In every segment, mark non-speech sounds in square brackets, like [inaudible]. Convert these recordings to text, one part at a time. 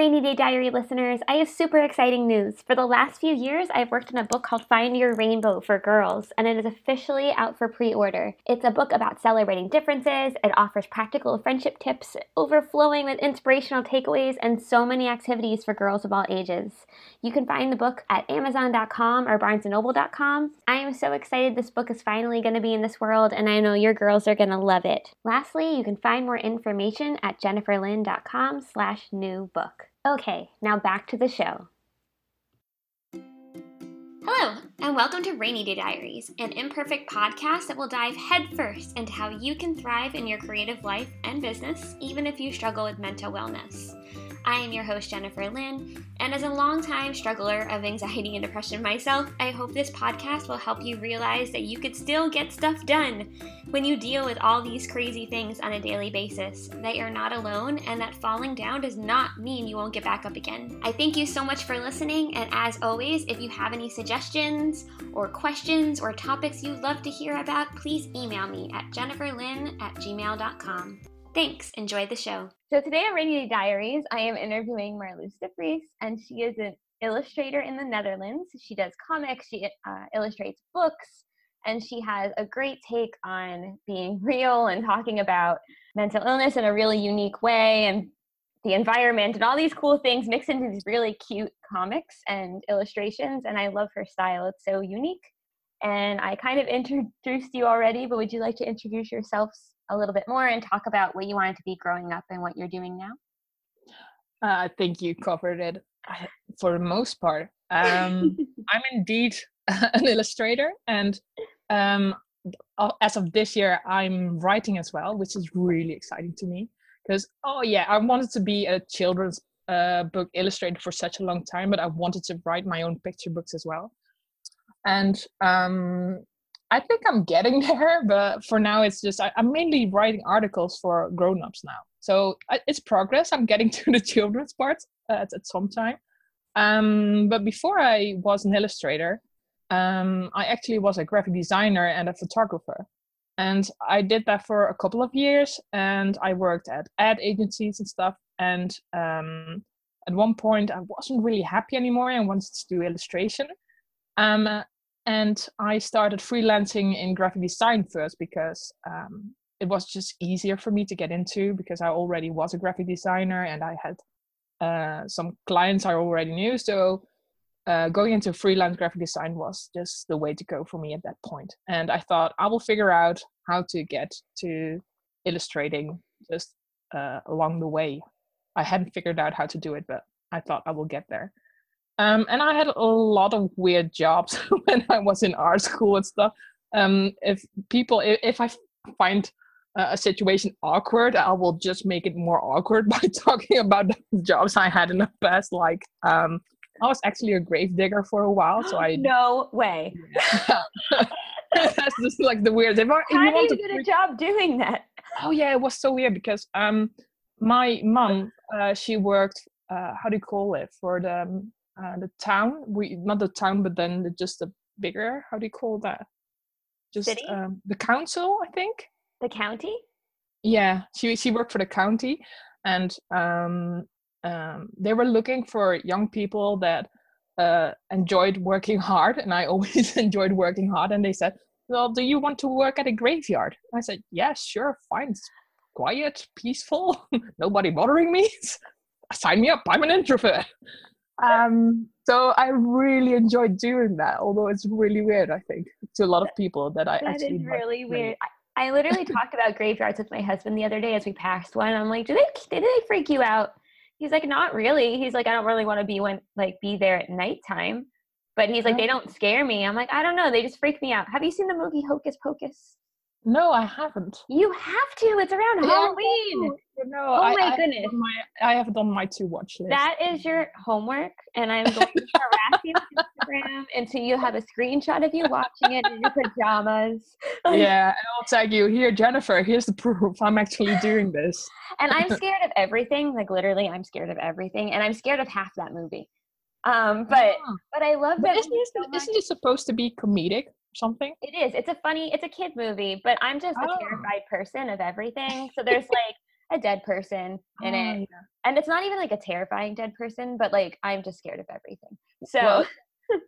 Rainy Day Diary listeners. I have super exciting news. For the last few years, I've worked on a book called Find Your Rainbow for Girls, and it is officially out for pre order. It's a book about celebrating differences, it offers practical friendship tips, overflowing with inspirational takeaways, and so many activities for girls of all ages. You can find the book at Amazon.com or BarnesandNoble.com. I am so excited this book is finally going to be in this world, and I know your girls are going to love it. Lastly, you can find more information at jenipherlyn.com slash new book. Okay, now back to the show. Hello, and welcome to Rainy Day Diaries, an imperfect podcast that will dive headfirst into how you can thrive in your creative life and business, even if you struggle with mental wellness. I am your host, Jennifer Lynn, and as a longtime struggler of anxiety and depression myself, I hope this podcast will help you realize that you could still get stuff done when you deal with all these crazy things on a daily basis, that you're not alone, and that falling down does not mean you won't get back up again. I thank you so much for listening, and as always, if you have any suggestions or questions or topics you'd love to hear about, please email me at jenipherlyn at gmail.com. Thanks. Enjoy the show. So today on Rainy Day Diaries, I am interviewing Marloes de Vries, and she is an illustrator in the Netherlands. She does comics, she uh, illustrates books, and she has a great take on being [laughs] real and talking about mental illness in a really unique way and the environment and all these cool things mixed into these really cute comics and illustrations. And I love her style, it's so unique. And I kind of [laughs] introduced you already, but would you like to introduce yourselves a little bit more and talk about what you wanted to be growing up and what you're doing now? Uh, I think you covered it for the most part. Um, [laughs] I'm indeed [laughs] an illustrator, and um, as of this year, I'm writing as well, which is really exciting to me. Because oh yeah, I wanted to be a children's uh, book illustrator for such a long time, but I wanted to write my own picture books as well. And um, I think I'm getting [laughs] there, but for now it's just I, am mainly writing articles for grown-ups now. So it's progress. I'm getting [laughs] to the children's part uh, at, at some time. Um, but before I was an illustrator, um, I actually was a graphic designer and a photographer. And I did that for a couple of years, and I worked at ad agencies and stuff. And um, at one point, I wasn't really happy anymore and wanted to do illustration. Um, and I started freelancing in graphic design first because um, it was just easier for me to get into because I already was a graphic designer and I had uh, some clients I already knew. So uh, going into freelance graphic design was just the way to go for me at that point. And I thought I will figure out how to get to illustrating just uh, along the way. I hadn't figured out how to do it, but I thought I will get there. Um, and I had a lot of weird jobs [laughs] when I was in art school and stuff. Um, if people, if, if I find a situation awkward, I will just make it more awkward [laughs] by [laughs] talking about the jobs I had in the past. Like, um, I was actually a grave digger for a while, so [gasps] I no way. That's just like the weird. If, How you do you get a job doing that? Oh yeah, it was so weird because um, my mom, uh, she worked. Uh, how do you call it for the um, uh, the town we not the town but then the, just the bigger how do you call that? Just City? Um, the council i think? The county? Yeah she she worked for the county and um, um, they were looking for young people that uh, enjoyed working [laughs] hard and i always [laughs] enjoyed working hard and they said well do you want to work at a graveyard? I said yes yeah sure fine it's quiet peaceful [laughs] nobody bothering me sign me up i'm an introvert um, so I really enjoyed doing that, although it's really weird, I think, to a lot of people that I that actually. That is really weird. I, I literally [laughs] talked about graveyards with my husband the other day as we passed one. I'm like, do they did they freak you out? He's like, not really. He's like, I don't really want to be when like be there at nighttime. But he's like, they don't scare me. I'm like, I don't know. They just freak me out. Have you seen the movie Hocus Pocus? No, I haven't. You have to. It's around yeah, Halloween. No, oh I, my I goodness. Have my, I have on my to watch list. That is your homework, and I'm going to harass you on Instagram until you have a screenshot of you watching it in your pajamas. [laughs] yeah, and I'll tag you here, Jennifer. Here's the proof. I'm actually doing this. and I'm [laughs] scared of everything. Like literally, I'm scared of everything, and I'm scared of half that movie. Um, but oh. but I love that. Isn't, so isn't it supposed to be comedic? Something? It is. It's a funny, it's a kid movie, but I'm just a oh. terrified person of everything. So there's [laughs] like a dead person in Oh, it, yeah. and it's not even like a terrifying dead person, but like I'm just scared of everything. So Well,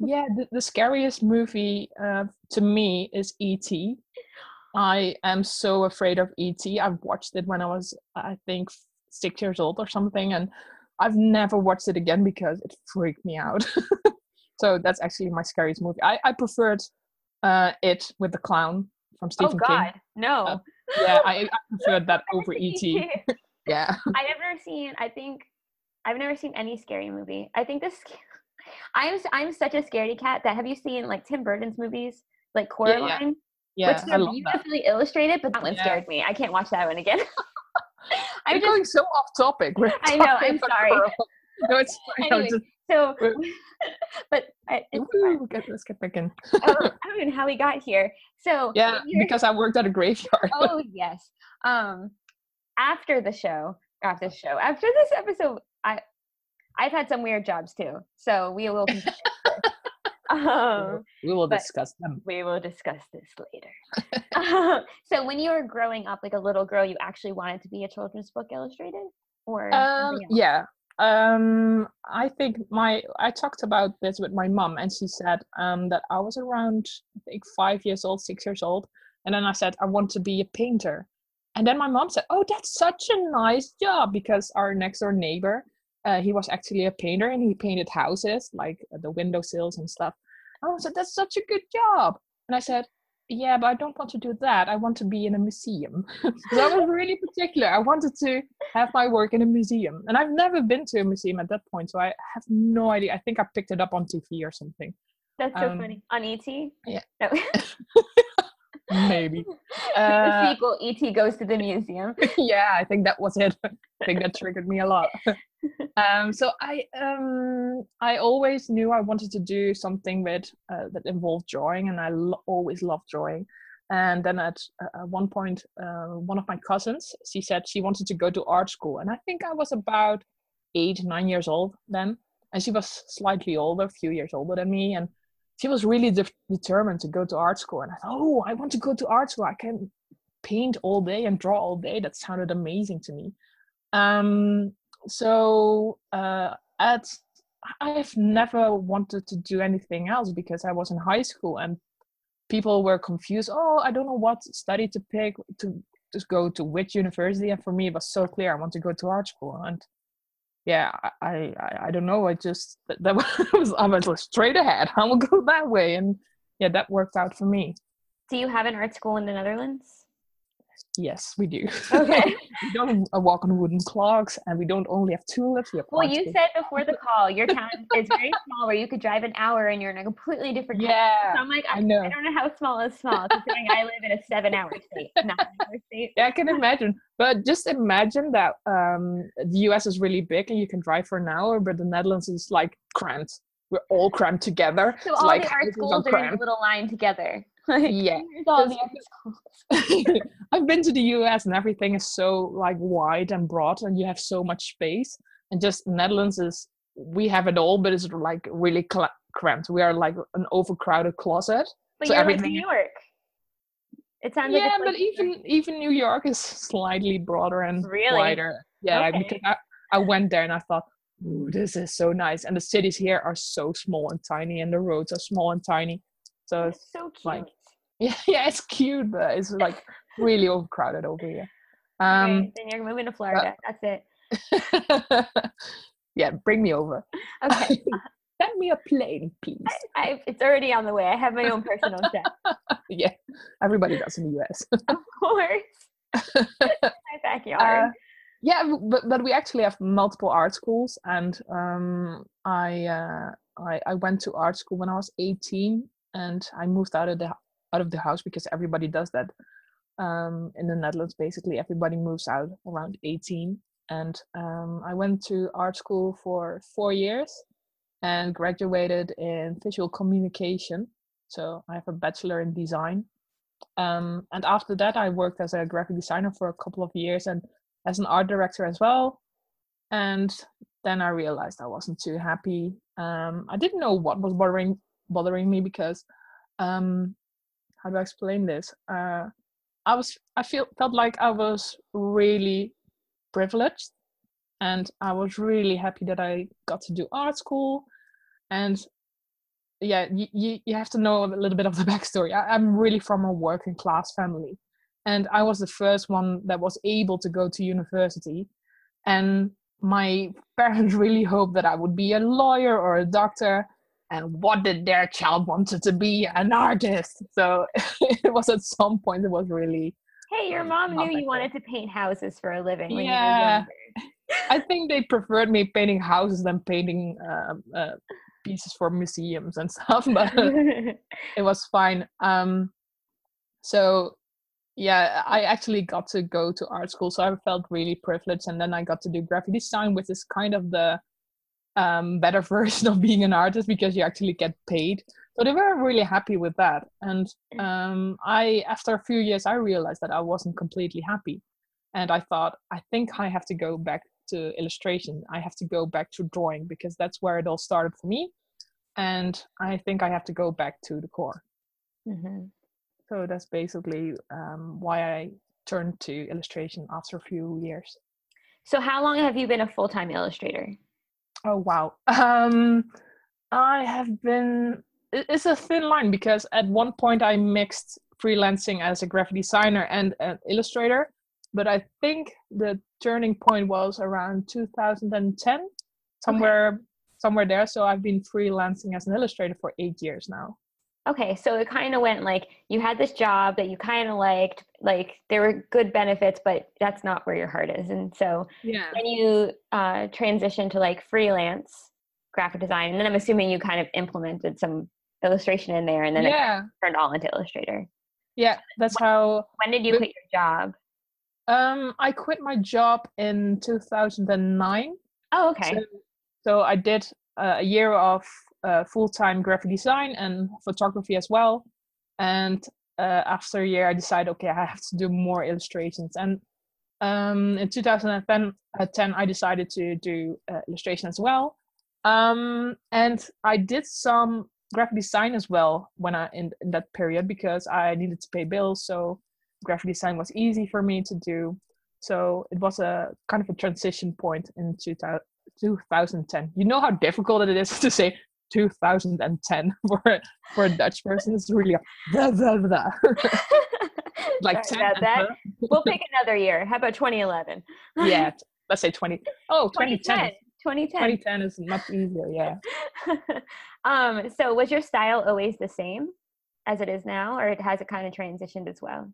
yeah, the, the scariest movie uh, to me is E.T. I am so afraid of E.T. I've watched it when I was, I think, six years old or something, and I've never watched it again because it freaked me out. [laughs] so that's actually my scariest movie. I, I preferred uh, it with the clown from Stephen oh god, King. no. Uh, Yeah, I, I [laughs] preferred that over E E.T. [laughs] Yeah. I have never seen. I think I've never seen any scary movie. I think this. [laughs] I'm I'm such a scaredy cat that have you seen like Tim Burton's movies like Yeah, yeah. Coraline, Yeah, which I are love that. beautifully illustrated, but that one Yeah. scared me. I can't watch that one again. I'm just going so off topic. I know, I'm sorry. Coraline. No, it's Anyway, so, but [laughs] I. Get- let's get back in. I don't, I don't even know how we got here. So Yeah, because I worked at a graveyard. oh yes. Um, after the show, after the show, after this episode, I I've had some weird jobs too. So we will. [laughs] [laughs] um, we will discuss them. we will discuss this later. Um, so when you were growing up, like a little girl, you actually wanted to be a children's book illustrator, or Um, yeah. Um, I think my I talked about this with my mom, and she said um, that I was around I think five years old, six years old, and then I said I want to be a painter, and then my mom said, "Oh, that's such a nice job," because our next door neighbor, uh, he was actually a painter, and he painted houses like uh, the windowsills and stuff. And I said, "That's such a good job," and I said. Yeah, but I don't want to do that. I want to be in a museum. [laughs] so I was really particular. I wanted to have my work in a museum. And I've never been to a museum at that point, so I have no idea. I think I picked it up on TV or something. That's so um, funny on ET. yeah. [laughs] No. [laughs] Maybe. the Uh, sequel, ET goes to the museum. yeah, I think that was it. I think that triggered me a lot. Um, so I um, I always knew I wanted to do something with uh, that involved drawing, and I lo- always loved drawing. And then at, uh, one point, uh, one of my cousins, she said she wanted to go to art school, and I think I was about eight, nine years old then, and she was slightly older, a few years older than me, and she was really de- determined to go to art school. And I thought, oh, I want to go to art school. I can paint all day and draw all day. That sounded amazing to me. Um, so uh, at I've never wanted to do anything else because I was in high school and people were confused. Oh, I don't know what study to pick to just go to which university. And for me, it was so clear. I want to go to art school. And yeah, I I, I don't know. I just that, that [laughs] was I was like, straight ahead. [laughs] I will go that way. And yeah, that worked out for me. Do you have an art school in the Netherlands? Yes, we do. Okay. [laughs] we don't uh, walk on wooden clogs, and we don't only have tulips. We have Well, you said before the call your town [laughs] is very small, where you could drive an hour and you're in a completely different. country. Yeah, So I'm like, I, I know. I don't know how small is small, considering I live in a seven-hour state, not an hour state. Yeah, I can imagine. But just imagine that um, the US is really big and you can drive for an hour, but the Netherlands is like cramped. We're all crammed together. So all like the art schools are in a little line together. [laughs] Like, Yeah. [laughs] all the art schools. [laughs] I've been to the US and everything is so like wide and broad and you have so much space. And just Netherlands is we have it all, but it's like really cla cramped. We are like an overcrowded closet. But So you're like New York. It sounds yeah, it's but like even even New York is slightly broader and Really? wider. Yeah, Okay. because I, I went there and I thought, Ooh, this is so nice. And the cities here are so small and tiny, and the roads are small and tiny. So it's, so cute. like- [laughs] yeah, yeah, it's cute, but it's like really overcrowded over here. Right, Um, then you're moving to Florida. That's it. [laughs] yeah, bring me over. Okay. [laughs] Send me a plane, please. I, it's already on the way. I have my own personal jet. yeah, everybody does in the US. Of course. my backyard. Uh, yeah but, but we actually have multiple art schools and um, I, uh, I i went to art school when i was 18 and i moved out of the out of the house because everybody does that. Um, in the netherlands basically everybody moves out around 18 and um, i went to art school for four years and graduated in visual communication. So i have a bachelor in design. Um, and after that i worked as a graphic designer for a couple of years and as an art director as well. And then I realized I wasn't too happy. Um, I didn't know what was bothering bothering me because um, how do I explain this? Uh, I was I feel felt like I was really privileged and i was really happy that i got to do art school and yeah you, you you have to know a little bit of the [laughs] backstory I, i'm really from a working class family and i was the first one that was able to go to university. And my parents [laughs] really hoped that i would be a lawyer or a doctor. And what did their child wanted to be? An artist. So [laughs] it was at some point it was really hey your mom knew you wanted to paint houses for a living yeah. i think they preferred me painting houses than painting uh, uh, pieces for museums and [laughs] stuff but it was fine. Um so yeah i actually got to go to art school so i felt really privileged and then i got to do graphic design which is kind of the um, better [laughs] version of being an artist because you actually get paid. So they were really happy with that and um, i after a few years i realized that i wasn't completely happy and i thought i think i have to go back to illustration. I have to go back to drawing because that's where it all started for me and i think i have to go back to the core. Mm-hmm. So that's basically um, why i turned to illustration after a few years so how long have you been a full-time illustrator oh wow um, i have been it's a thin line because at one point I mixed freelancing as a graphic designer and an illustrator, but I think the turning point was around 2010, somewhere okay. somewhere there. So I've been freelancing as an illustrator for eight years now. Okay, so it kind of went like you had this job that you kind of liked, like there were good benefits, but that's not where your heart is. And so yeah. when you uh, transitioned to like freelance graphic design, and then I'm assuming you kind of implemented some illustration in there and then yeah. it turned all into illustrator yeah that's when, how when did you quit your job um i quit my job in 2009 oh okay so, so i did uh, a year of uh, full-time graphic design and photography as well and uh, after a year i decided okay i have to do more illustrations and um, in 2010 uh, i decided to do uh, illustration as well um, and i did some graphic design as well when I in, in that period because I needed to pay bills. So graphic design was easy for me to do. So it was a kind of a transition point in 2010. You know how difficult it is [laughs] to say 2010 [laughs] for for a Dutch person. It's really a blah, blah, [laughs] like Sorry 10 about that. we'll [laughs] pick another year. How about 2011? yeah, let's say 20. Oh, 2010. 2010. 2010 is much easier, yeah. um, so was your style always the same as it is now, or it has it kind of transitioned as well?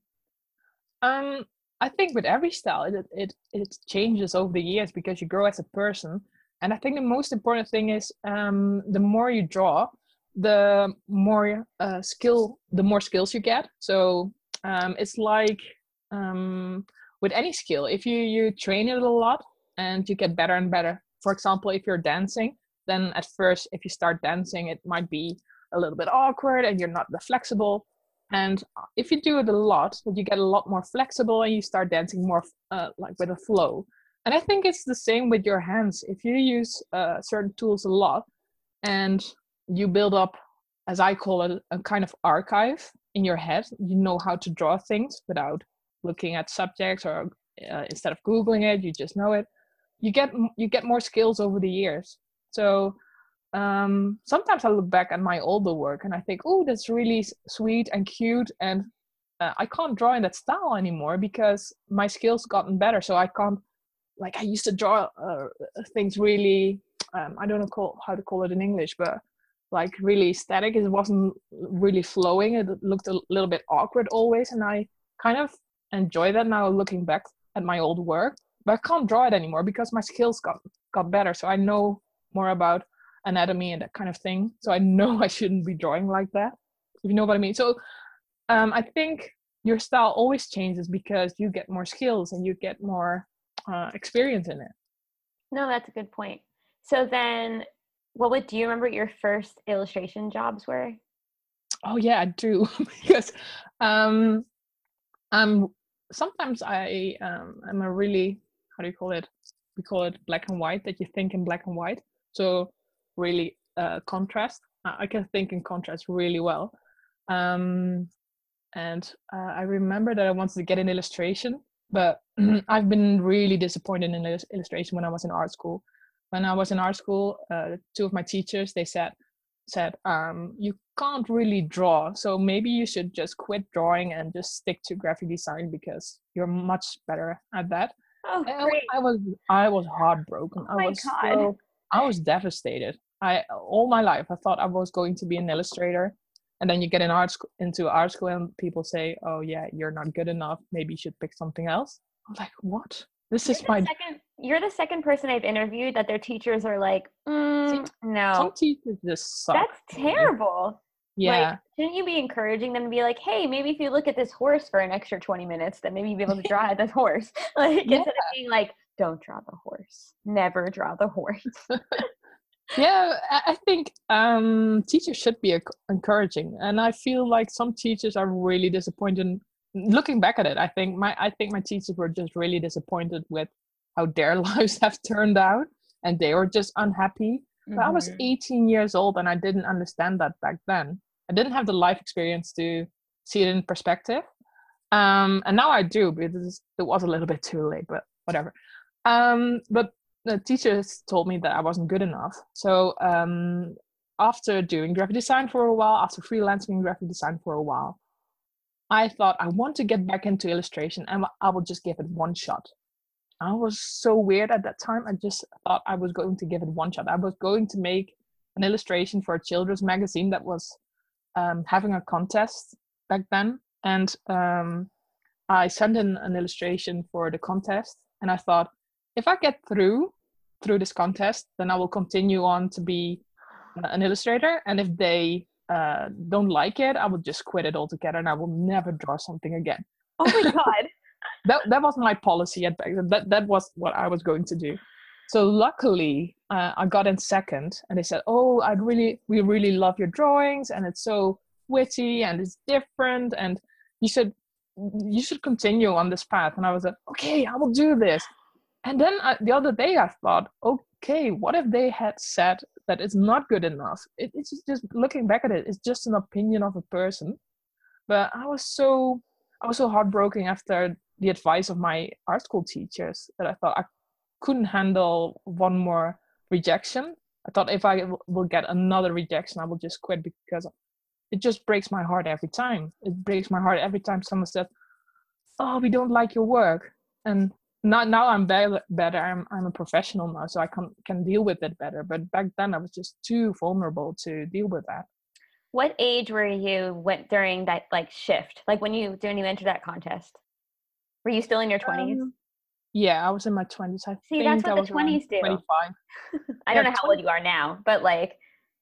Um, I think with every style, it, it it changes over the years because you grow as a person. And I think the most important thing is um, the more you draw, the more uh, skill, the more skills you get. So um, it's like um, with any skill, if you you train it a lot and you get better and better, for example, if you're dancing, then at first, if you start dancing, it might be a little bit awkward and you're not that flexible. And if you do it a lot, you get a lot more flexible and you start dancing more uh, like with a flow. And I think it's the same with your hands. If you use uh, certain tools a lot and you build up, as I call it, a kind of archive in your head, you know how to draw things without looking at subjects or uh, instead of Googling it, you just know it you get you get more skills over the years so um, sometimes i look back at my older work and i think oh that's really sweet and cute and uh, i can't draw in that style anymore because my skills gotten better so i can't like i used to draw uh, things really um, i don't know call, how to call it in english but like really static it wasn't really flowing it looked a little bit awkward always and i kind of enjoy that now looking back at my old work but I can't draw it anymore because my skills got got better. So I know more about anatomy and that kind of thing. So I know [laughs] I shouldn't be drawing like that. If you know what I mean. So um, I think your style always changes because you get more skills and you get more uh, experience in it. No, that's a good point. So then, what would do you remember your first illustration jobs were? Oh yeah, I do [laughs] because um, um, sometimes I um, I'm a really how do you call it? We call it black and white. That you think in black and white. So really uh, contrast. I can think in contrast really well. Um, and uh, I remember that I wanted to get an illustration, but [clears throat] I've been really disappointed in illus- illustration when I was in art school. When I was in art school, uh, two of my teachers they said said um, you can't really draw, so maybe you should just quit drawing and just stick to graphic design because you're much better at that. Oh, I, great. I was I was heartbroken. Oh I was so I was devastated. I all my life I thought I was going to be an illustrator, and then you get in art school into art school and people say, "Oh yeah, you're not good enough. Maybe you should pick something else." I'm like, "What? This is You're my." second, you're the second person I've interviewed that their teachers are like, mm, Some no, teachers just suck. that's terrible. Yeah, Like, shouldn't you be encouraging them to be like, hey, maybe if you look at this horse for an extra 20 minutes, then maybe you'll be able to [laughs] draw this horse. [laughs] Like, Yeah. instead of being like, don't draw the horse. Never draw the horse. [laughs] yeah. I think um, teachers should be encouraging, and I feel like some teachers are really disappointed. Looking back at it, I think my I think my teachers were just really disappointed with how their [laughs] lives have turned out, and they were just unhappy. But I was Mhm. 18 years old and I didn't understand that back then. I didn't have the life experience to see it in perspective. Um, and now I do, because it was a little bit too late, but whatever. Um, but the teachers told me that I wasn't good enough. So um, after doing graphic design for a while, after freelancing in graphic design for a while, I thought I want to get back into illustration and I will just give it one shot. I was so weird at that time. I just thought I was going to give it one shot. I was going to make an illustration for a children's magazine that was um, having a contest back then. And um, I sent in an illustration for the contest. And I thought, if I get through through this contest, then I will continue on to be an illustrator. And if they uh, don't like it, I will just quit it altogether and I will never draw something again oh my [laughs] God. that that was my policy at back. That that was what I was going to do. So luckily, uh, I got in second, and they said, "Oh, I really, we really love your drawings, and it's so witty and it's different, and you should you should continue on this path." And I was like, "Okay, I will do this." And then I, the other day, I thought, "Okay, what if they had said that it's not good enough?" It, it's just- looking back at it, it's just an opinion of a person. But I was so I was so heartbroken after the advice of my art school teachers that I thought I couldn't handle one more rejection. I thought if I will get another rejection, I will just quit because it just breaks my heart every time. It breaks my heart every time someone says, "Oh, we don't like your work," and now now I'm better. Better. I'm I'm a professional now, so I can can deal with it better. But back then, I was just too vulnerable to deal with that. What age were you went during that like shift? Like when you when you entered that contest? Were you still in your 20s? Um, yeah, I was in my twenties. I See, think that's what was the 20s do. Twenty-five. [laughs] I don't yeah, know how old you are now, but like,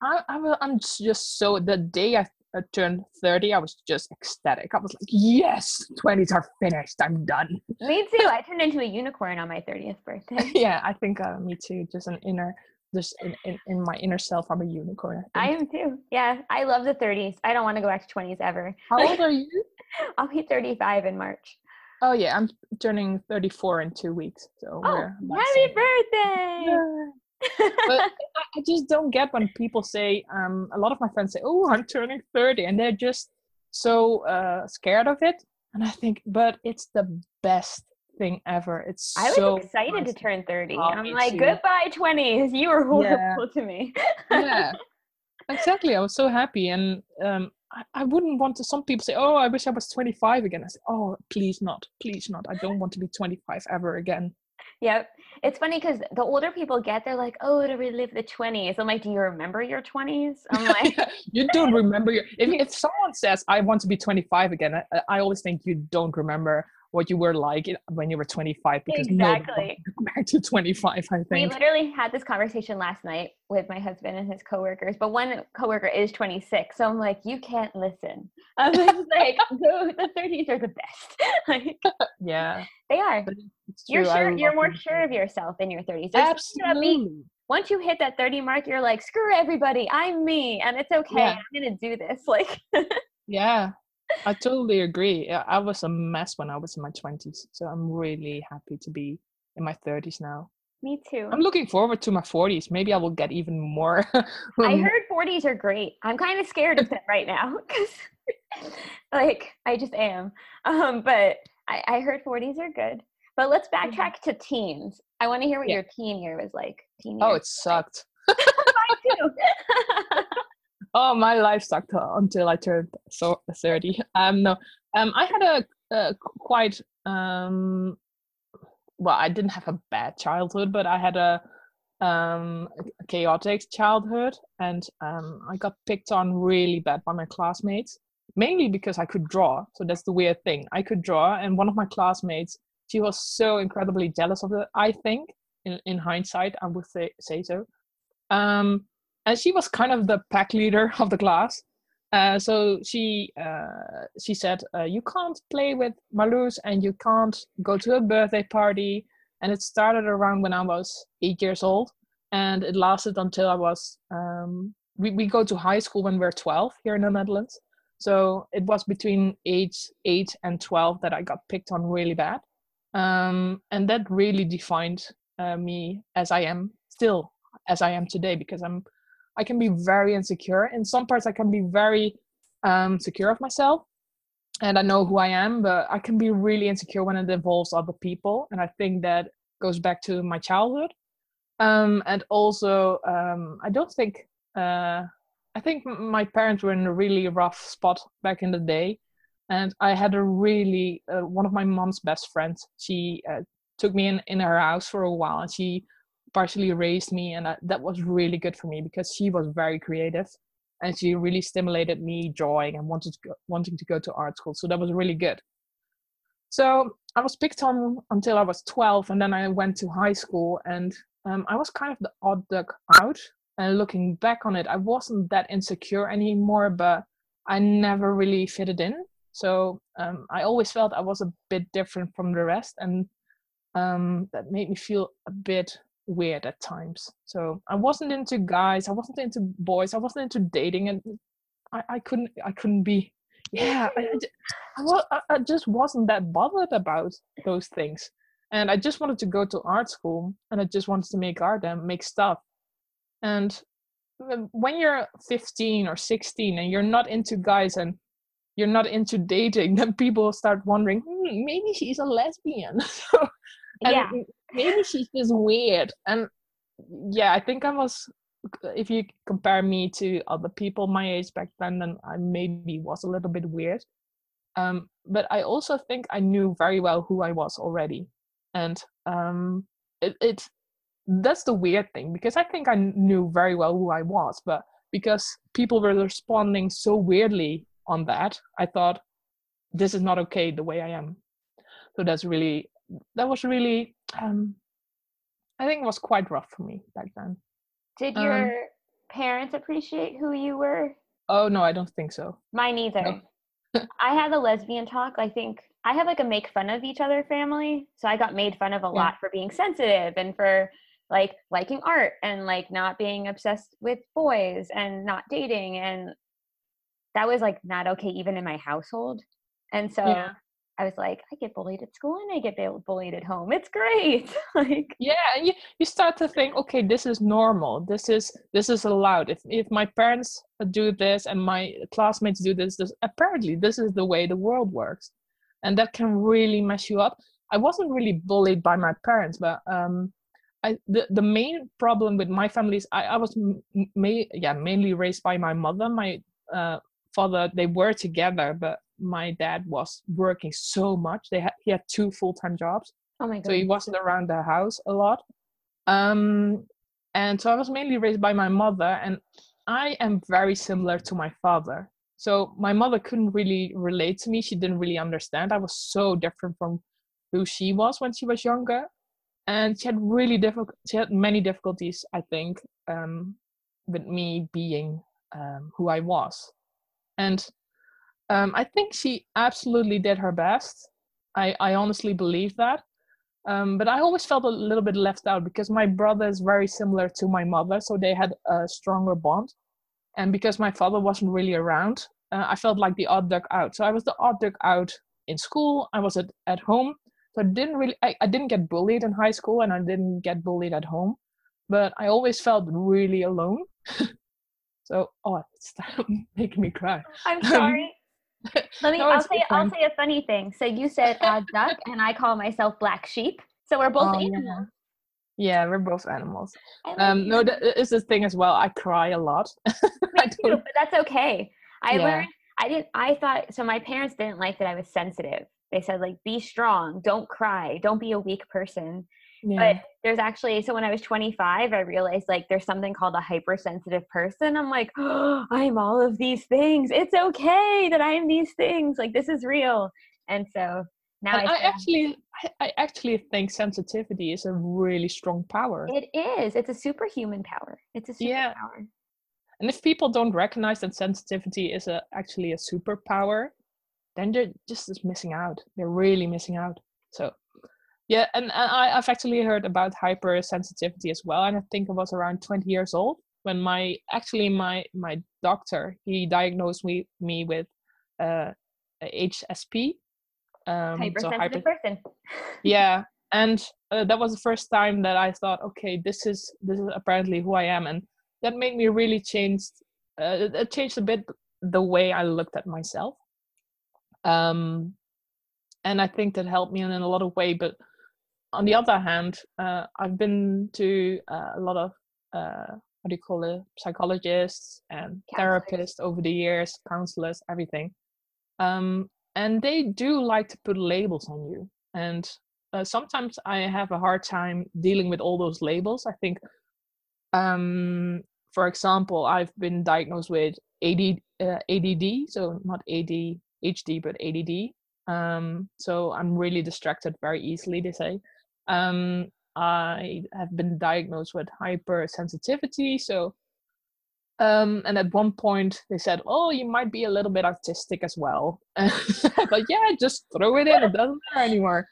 I, I wa- I'm just so the day I, I turned 30, I was just ecstatic. I was like, yes, 20s are finished. I'm done. me too. I turned into a unicorn on my 30th birthday. [laughs] yeah, I think uh, me too. Just an inner, just in, in, in my inner self, I'm a unicorn. I I am too. Yeah, I love the 30s. I don't want to go back to 20s ever. How old are [laughs] you? I'll be 35 in March. Oh, yeah, I'm turning 34 in two weeks. So Oh, we're happy birthday! Yeah. But [laughs] I, just don't get when people say um a lot of my friends say oh i'm turning 30 and they're just so uh scared of it and i think but it's the best thing ever it's I was so excited to turn 30. Oh, I'm like, too. goodbye 20s. You were Yeah. horrible to me. yeah [laughs] exactly i was so happy and um I, I wouldn't want to some people say oh i wish i was 25 again i say oh please not please not i don't want to be 25 ever again Yep. It's funny because the older people get, they're like, oh, to relive the 20s. I'm like, do you remember your 20s? I'm [laughs] like, you don't remember your if, if someone says i want to be 25 again I, I always think you don't remember what you were like when you were 25 because Exactly. [laughs] back to 25 i think we literally had this conversation last night with my husband and his coworkers, but one coworker is 26. So I'm like, you can't listen. [laughs] I was like, no, [laughs] the 30s are the best. like, yeah they are. You're sure. You're more being sure of yourself in your 30s. There's something about being- absolutely once you hit that 30 mark, you're like, screw everybody. I'm me, and it's okay. Yeah. I'm gonna do this. Like, yeah i totally agree i was a mess when i was in my 20s so i'm really happy to be in my 30s now me too. i'm looking forward to my 40s maybe i will get even more [laughs] I heard 40s are great. I'm kind of scared of them right now [laughs] because, [laughs] like, I just am. Um, but I, I heard 40s are good. But let's backtrack to teens. I want to hear what yeah. your teen year was like. Teen year. oh, it sucked. Mine too. Oh, my life sucked until I turned so 30. Um, no, um, I had a, a quite um, well, I didn't have a bad childhood, but I had a um a chaotic childhood, and um, I got picked on really bad by my classmates, mainly because I could draw. So that's the weird thing. I could draw, and one of my classmates she was so incredibly jealous of it i think in, in hindsight i would say, say so um, and she was kind of the pack leader [laughs] of the class. Uh, so she uh, she said uh, you can't play with Marloes and you can't go to a birthday party. And it started around when i was eight years old and it lasted until i was um, we, we go to high school when we're 12 here in the netherlands. So it was between age 8 and 12 that i got picked on really bad. Um, and that really defined uh, me as I am still as I am today because I'm I can be very insecure. In some parts I can be very um, secure of myself and I know who I am but I can be really insecure when it involves other people. And I think that goes back to my childhood. Um, and also um, I don't think uh, I think my parents were in a really rough spot back in the day. And I had a really uh, one of my mom's best friends. She uh, took me in in her house for a while, and she partially raised me, and I, that was really good for me because she was very creative, and she really stimulated me drawing and wanted to go, wanting to go to art school. So that was really good. So I was picked on until I was 12, and then I went to high school, and um, I was kind of the odd duck out. And looking back on it, I wasn't that insecure anymore, but I never really fitted in so um, I always felt I was a bit different from the rest, and um, that made me feel a bit weird at times. So I wasn't into guys, I wasn't into boys, I wasn't into dating, and I, I couldn't I couldn't be. [laughs] Yeah, I, [laughs] I, I just wasn't that bothered about those things, and I just wanted to go to art school, and I just wanted to make art and make stuff. And when you're 15 or 16 and you're not into guys and you're not into dating, [laughs] then people start wondering, hmm, maybe she's a lesbian. yeah. Maybe she's just weird. And yeah, I think I was if you compare me to other people my age back then, then I maybe was a little bit weird. Um, but I also think I knew very well who I was already. And um, it, it that's the weird thing because I think I knew very well who I was, but because people were responding so weirdly on that i thought this is not okay the way i am so that's really that was really um i think it was quite rough for me back then did your um, parents appreciate who you were oh no i don't think so mine either no. [laughs] i had a lesbian talk i think i have like a make fun of each other family so i got made fun of a yeah. lot for being sensitive and for like liking art and like not being obsessed with boys and not dating and that was like not okay even in my household and so yeah. I was like, I get bullied at school and I get bullied at home. It's great. [laughs] like yeah, you you start to think, okay, this is normal. This is this is allowed. If if my parents do this and my classmates do this, this apparently this is the way the world works, and that can really mess you up. I wasn't really bullied by my parents, but um, I the the main problem with my family is I I was ma- yeah mainly raised by my mother. My uh, father they were together but my dad was working so much. They had he had two full-time jobs. Oh my god so he wasn't around the house a lot. Um and so i was mainly raised by my mother and i am very similar to my father. So my mother couldn't really relate to me. She didn't really understand. I was so different from who she was when she was younger. And she had really difficult she had many difficulties i think um with me being um, who i was. And um, I think she absolutely did her best. I, I honestly believe that. Um, but I always felt a little bit left out because my brother is very similar to my mother, so they had a stronger bond. And because my father wasn't really around, uh, I felt like the odd duck out. So I was the odd duck out in school. I was at, at home. So I didn't really, I, I didn't get bullied in high school and I didn't get bullied at home. But I always felt really alone. [laughs] So, oh, it's [laughs] making me cry. I'm sorry. Let me. No, I'll say. I'll say a funny thing. So you said [laughs] uh, duck, and I call myself black sheep. So we're both oh, animals. Yeah. yeah. we're both animals. Um, no, that is the thing as well. I cry a lot. [laughs] Me too, but that's okay. I yeah. learned. I didn't. I thought so. My parents didn't like that I was sensitive. They said like, be strong, don't cry, don't be a weak person. Yeah. But there's actually so when I was 25, I realized like there's something called a hypersensitive person. I'm like, oh, [gasps] I'm all of these things. It's okay that I'm these things. Like this is real. And so now I, I actually I actually think sensitivity is a really strong power. It is. It's a superhuman power. It's a superpower. Yeah. And if people don't recognize that sensitivity is a actually a superpower, then they're just missing out. They're really missing out. So yeah, and, and I, have actually heard about hypersensitivity as well. And I think I was around 20 years old when my actually my my doctor he diagnosed me me with uh, HSP. Um, hypersensitive so hyper- person. [laughs] yeah, and uh, that was the first time that I thought, okay, this is this is apparently who I am, and that made me really change. Uh, it changed a bit the way I looked at myself. Um, and I think that helped me in a lot of way. But on the other hand, uh, I've been to uh, a lot of uh, what do you call it, psychologists and therapists over the years, counselors, everything, um, and they do like to put labels on you. And uh, sometimes I have a hard time dealing with all those labels. I think, um, for example, I've been diagnosed with AD, uh, ADD, so not ADHD, but ADD. Um, so I'm really distracted very easily. They say. Um, I have been diagnosed with hypersensitivity. So, um, and at one point they said, "Oh, you might be a little bit autistic as well." [laughs] but yeah, just throw it in; it doesn't matter anymore.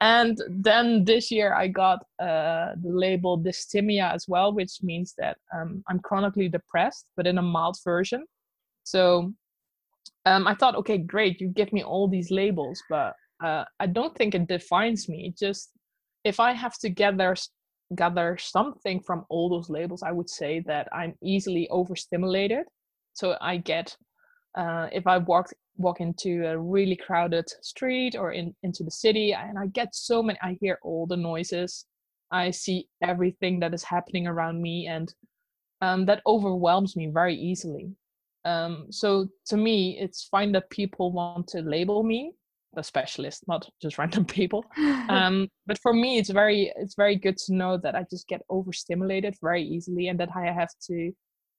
And then this year I got uh, the label dysthymia as well, which means that um, I'm chronically depressed, but in a mild version. So um, I thought, okay, great, you give me all these labels, but uh, I don't think it defines me. It just if I have to gather gather something from all those labels, I would say that I'm easily overstimulated. So I get uh, if I walk walk into a really crowded street or in into the city, and I get so many. I hear all the noises. I see everything that is happening around me, and um, that overwhelms me very easily. Um, so to me, it's fine that people want to label me a specialist, not just random [laughs] people. [laughs] Um, but for me, it's very it's very good to know that I just get overstimulated very easily, and that I have to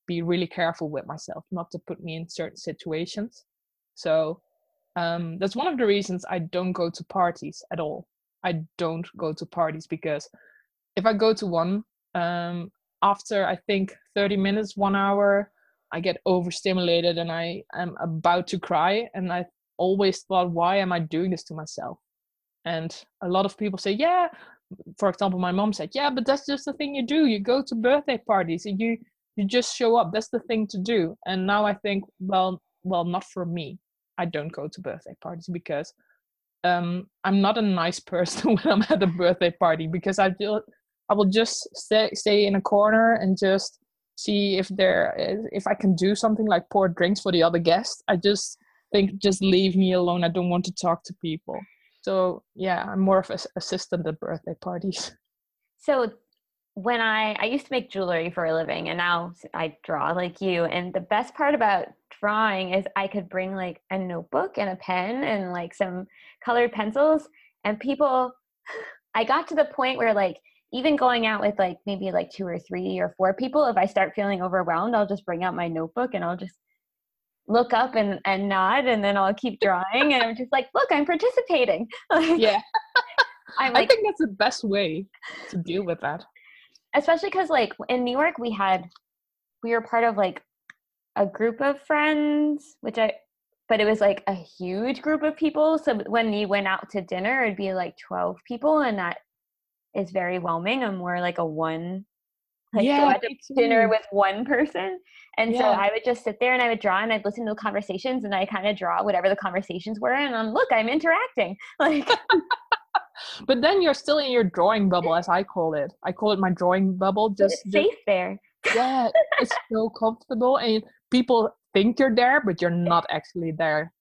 be really careful with myself, not to put me in certain situations. So um, that's one of the reasons I don't go to parties at all. I don't go to parties because if I go to one, um, after I think 30 minutes, one hour, I get overstimulated and I am about to cry. And I always thought, why am I doing this to myself? And a lot of people say, yeah, for example, my mom said, yeah, but that's just the thing you do. You go to birthday parties and you you just show up. That's the thing to do. And now I think, well, well, not for me. I don't go to birthday parties because um, I'm not a nice [laughs] person when I'm at a birthday party because I feel I will just stay stay in a corner and just see if there if I can do something like pour drinks for the other guests. I just think just leave me alone. I don't want to talk to people. So yeah, I'm more of an assistant at birthday parties. [laughs] So when I I used to make jewelry for a living and now I draw like you and the best part about drawing is I could bring like a notebook and a pen and like some colored pencils and people [sighs] I got to the point where like even going out with like maybe like two or three or four people, if I start feeling overwhelmed, I'll just bring out my notebook and I'll just look up and, and nod and then I'll keep drawing and I'm just like, look, I'm participating. [laughs] yeah. I'm like, I think that's the best way to deal with that. Especially because like in New York we had we were part of like a group of friends, which I but it was like a huge group of people. So when you went out to dinner, it'd be like 12 people, and that is very whelming. I'm more like a one, like yeah, go to dinner with one person. And yeah. so I would just sit there and I would draw and I'd listen to the conversations and I kind of draw whatever the conversations were. And I'm, look, I'm interacting. [laughs] Like, [laughs] but then you're still in your drawing bubble, as I call it. I call it my drawing bubble. Just, it's safe there. yeah, [laughs] it's so comfortable, and people think you're there, but you're not actually there.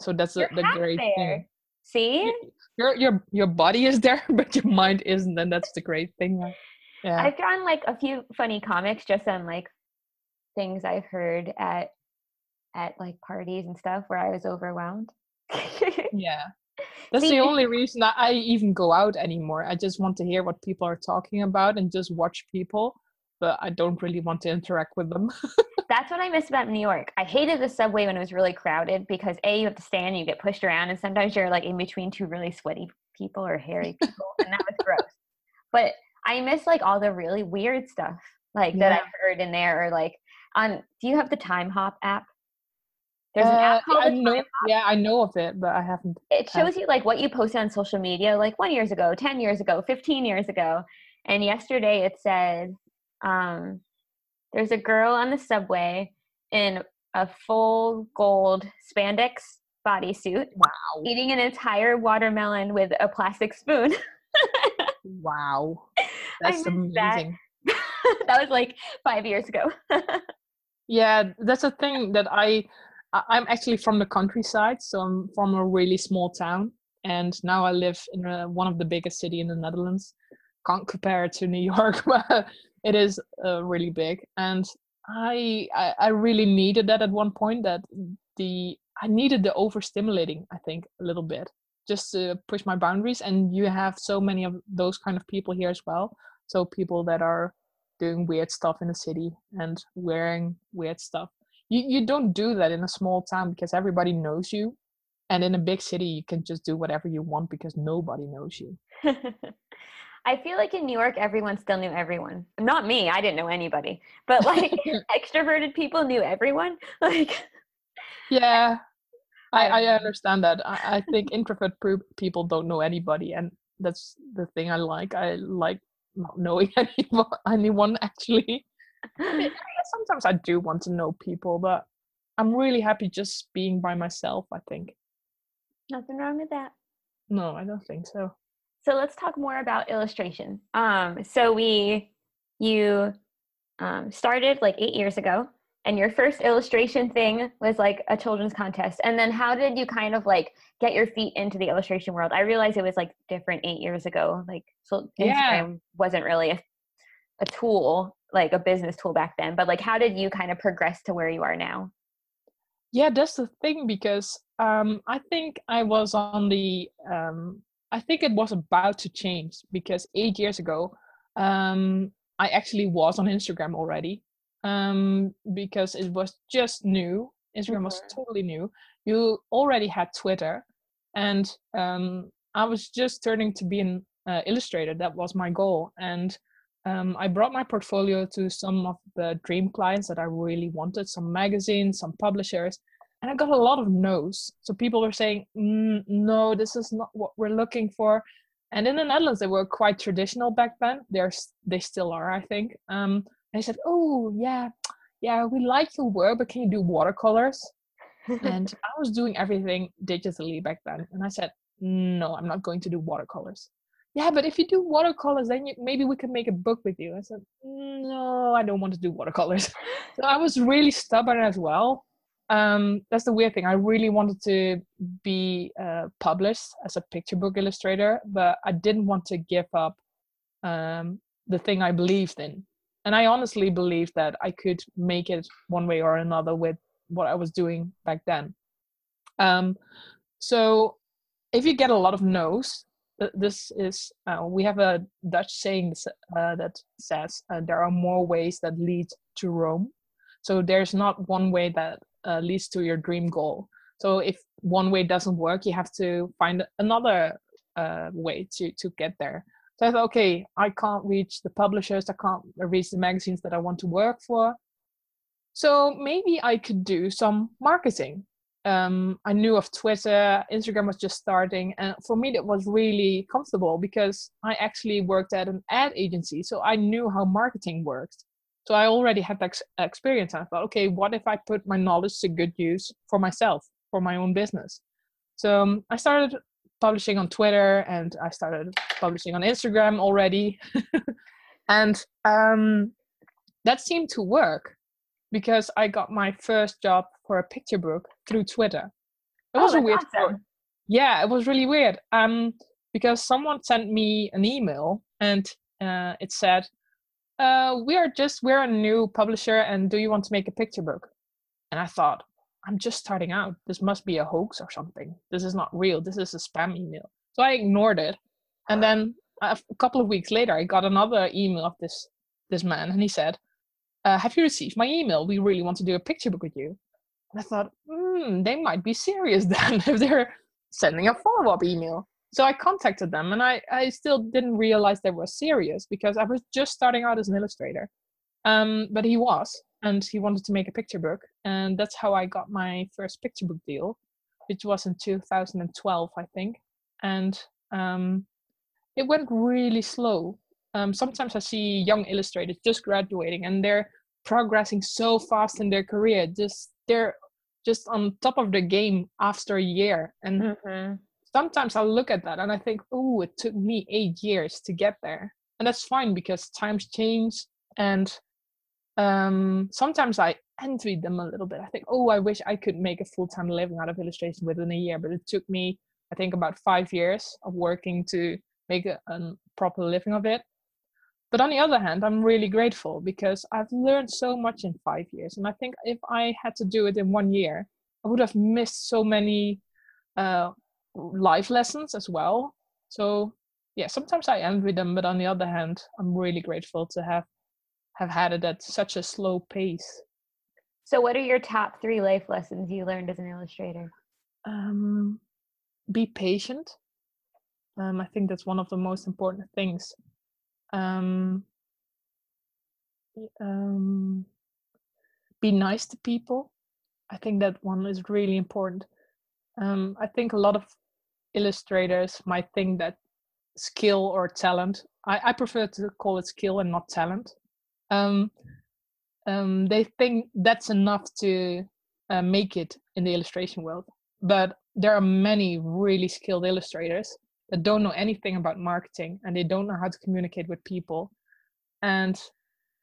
So that's the, the great there. thing. See, your your your body is there, but your mind isn't, and that's the great thing. Yeah. I've drawn like a few funny comics just on like things I've heard at at like parties and stuff where I was overwhelmed. [laughs] yeah. That's See, the only reason that I even go out anymore. I just want to hear what people are talking about and just watch people, but I don't really want to interact with them. [laughs] That's what I miss about New York. I hated the subway when it was really crowded because A, you have to stand and you get pushed around, and sometimes you're like in between two really sweaty people or hairy people, and that was gross. But I miss like all the really weird stuff like yeah. that I've heard in there, or like on. Do you have the Timehop app? There's an app uh, called I know, Yeah, I know of it, but I haven't. It shows you like what you posted on social media, like one years ago, ten years ago, fifteen years ago, and yesterday it said, um, "There's a girl on the subway in a full gold spandex bodysuit, wow, eating an entire watermelon with a plastic spoon." [laughs] wow, that's amazing. That. [laughs] that was like five years ago. [laughs] yeah, that's a thing that I I'm actually from the countryside, so I'm from a really small town, and now I live in a, one of the biggest city in the Netherlands. Can't compare it to New York, [laughs] but it is uh, really big. And I, I I really needed that at one point. That the I needed the overstimulating. I think a little bit just to push my boundaries. And you have so many of those kind of people here as well. So people that are doing weird stuff in the city and wearing weird stuff you, you don't do that in a small town because everybody knows you and in a big city you can just do whatever you want because nobody knows you [laughs] i feel like in new york everyone still knew everyone not me i didn't know anybody but like [laughs] [laughs] extroverted people knew everyone like yeah i, I understand that I, I think introvert people don't know anybody and that's the thing i like i like not knowing [laughs] anyone, anyone actually [laughs] sometimes I do want to know people, but I'm really happy just being by myself, I think. Nothing wrong with that. No, I don't think so. So let's talk more about illustration. Um, so we, you um, started like eight years ago, and your first illustration thing was like a children's contest. And then how did you kind of like get your feet into the illustration world? I realized it was like different eight years ago. Like, so Instagram yeah. wasn't really a, a tool like a business tool back then but like how did you kind of progress to where you are now yeah that's the thing because um i think i was on the um i think it was about to change because eight years ago um i actually was on instagram already um because it was just new instagram was totally new you already had twitter and um i was just turning to be an uh, illustrator that was my goal and um, I brought my portfolio to some of the dream clients that I really wanted, some magazines, some publishers, and I got a lot of no's. So people were saying, mm, no, this is not what we're looking for. And in the Netherlands, they were quite traditional back then. They're they still are, I think. Um, they said, oh yeah, yeah, we like your work, but can you do watercolors? and [laughs] I was doing everything digitally back then, and I said, no, I'm not going to do watercolors yeah, but if you do watercolors, then you, maybe we can make a book with you. I said, no, I don't want to do watercolors. [laughs] so I was really stubborn as well. Um, that's the weird thing. I really wanted to be uh, published as a picture book illustrator, but I didn't want to give up um, the thing I believed in. And I honestly believe that I could make it one way or another with what I was doing back then. Um, so if you get a lot of no's, this is uh, we have a Dutch saying uh, that says uh, there are more ways that lead to Rome. So there's not one way that uh, leads to your dream goal. So if one way doesn't work, you have to find another uh, way to to get there. So I thought, okay, I can't reach the publishers, I can't reach the magazines that I want to work for. So maybe I could do some marketing um, I knew of Twitter, Instagram was just starting, and for me that was really comfortable because I actually worked at an ad agency, so I knew how marketing worked. So I already had that experience, and I thought, okay, what if I put my knowledge to good use for myself, for my own business? So um, I started publishing on Twitter, and I started publishing on Instagram already, [laughs] and um, that seemed to work because I got my first job for a picture book through Twitter. It was oh, a weird awesome. Yeah, it was really weird. Um, because someone sent me an email and uh, it said, uh, "We are just we're a new publisher, and do you want to make a picture book?" And I thought, I'm just starting out. This must be a hoax or something. This is not real. This is a spam email. So I ignored it. And then a couple of weeks later, I got another email of this this man, and he said, uh, "Have you received my email? We really want to do a picture book with you." And I thought, hmm, they might be serious [laughs] then if they're sending a follow up email. So I contacted them, and I I still didn't realize they were serious because I was just starting out as an illustrator. Um, but he was, and he wanted to make a picture book, and that's how I got my first picture book deal, which was in 2012, I think. And um, it went really slow. Um, sometimes I see young illustrators just graduating, and they're progressing so fast in their career. Just they're just on top of the game after a year, and mm-hmm. sometimes I look at that and I think, oh, it took me eight years to get there, and that's fine because times change and um, sometimes I envy them a little bit. I think, oh, I wish I could make a full time living out of illustration within a year. But it took me, I think, about five years of working to make a, a proper living of it. But on the other hand, I'm really grateful because I've learned so much in five years. And I think if I had to do it in one year, I would have missed so many uh, life lessons as well. So, yeah, sometimes I envy them. But on the other hand, I'm really grateful to have have had it at such a slow pace. So, what are your top three life lessons you learned as an illustrator? Um, be patient. Um, I think that's one of the most important things. Um, um, be nice to people. I think that one is really important. Um, I think a lot of illustrators might think that skill or talent. I, I prefer to call it skill and not talent um, um, they think that's enough to uh, make it in the illustration world. But there are many really skilled illustrators that don't know anything about marketing and they don't know how to communicate with people. And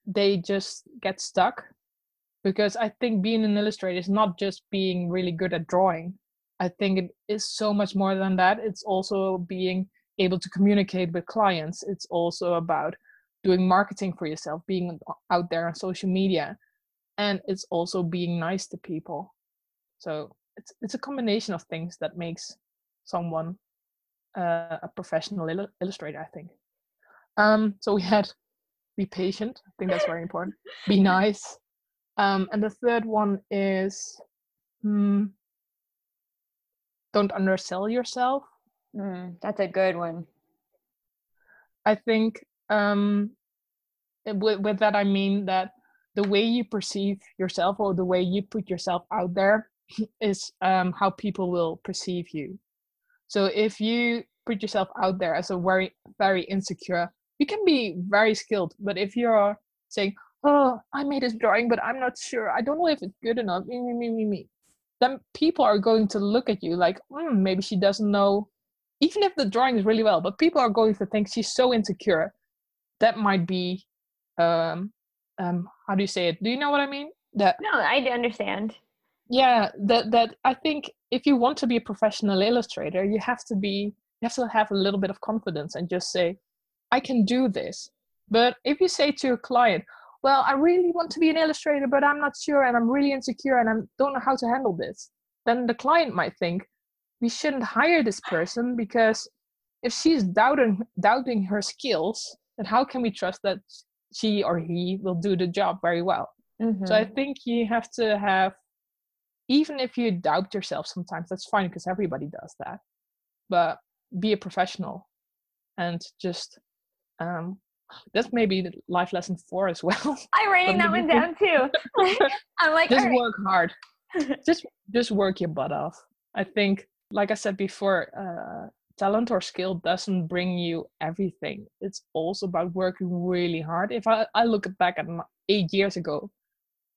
they just get stuck because I think being an illustrator is not just being really good at drawing. I think it is so much more than that. It's also being able to communicate with clients. It's also about doing marketing for yourself, being out there on social media, and it's also being nice to people. So it's it's a combination of things that makes someone uh, a professional il- illustrator. I think. Um, so we had be patient. I think that's very important. Be [laughs] nice. Um, and the third one is hmm, don't undersell yourself. Mm, that's a good one. I think um, with, with that i mean that the way you perceive yourself or the way you put yourself out there [laughs] is um, how people will perceive you. So if you put yourself out there as a very very insecure you can be very skilled but if you're saying oh i made this drawing but i'm not sure. I don't know if it's good enough. Me me me me me. Then people are going to look at you like mm, maybe she doesn't know even if the drawing is really well but people are going to think she's so insecure that might be um um how do you say it? Do you know what i mean? That no i understand. Yeah that that i think if you want to be a professional illustrator you have to be you have to have a little bit of confidence and just say i can do this. But if you say to a client well i really want to be an illustrator but i'm not sure and i'm really insecure and i don't know how to handle this then the client might think we shouldn't hire this person because if she's doubting doubting her skills then how can we trust that she or he will do the job very well? Mm-hmm. so i mm-hmm. think you have to have even if you doubt yourself sometimes that's fine because everybody does that but be a professional and just um that's maybe life lesson four as [laughs] well. I'm writing that one down too [laughs] i'm like just work hard. [laughs] Just just work your butt off. I think like i said before uh talent or skill doesn't bring you everything. It's also about working really hard. If I, I look back at my, eight years ago,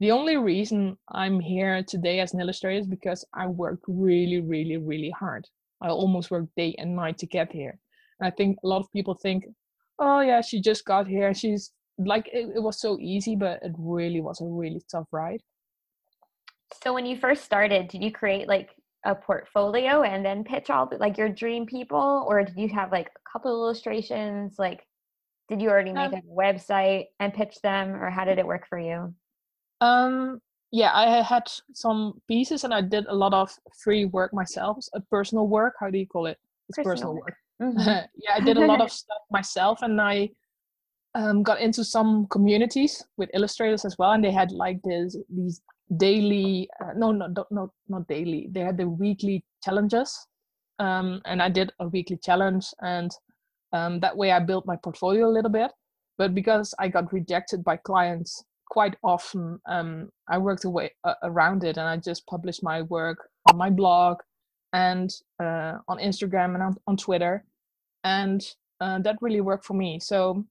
the only reason I'm here today as an illustrator is because I worked really, really, really hard. I almost worked day and night to get here. And I think a lot of people think, oh yeah, she just got here. She's like it, it was so easy, but it really was a really tough ride. So when you first started, did you create like a portfolio and then pitch all the, like your dream people or did you have like a couple illustrations like did you already make um, a website and pitch them or how did it work for you um yeah i had some pieces and i did a lot of free work myself a personal work how do you call it it's personal, personal work, work. Mm-hmm. [laughs] yeah i did a lot of [laughs] stuff myself and i um, got into some communities with illustrators as well and they had like this these daily uh, no no not not daily. They had the weekly challenges um, and i did a weekly challenge and um, that way i built my portfolio a little bit. But because i got rejected by clients quite often um, i worked away uh, around it and i just published my work on my blog and uh, on instagram and on, on twitter and uh, that really worked for me. So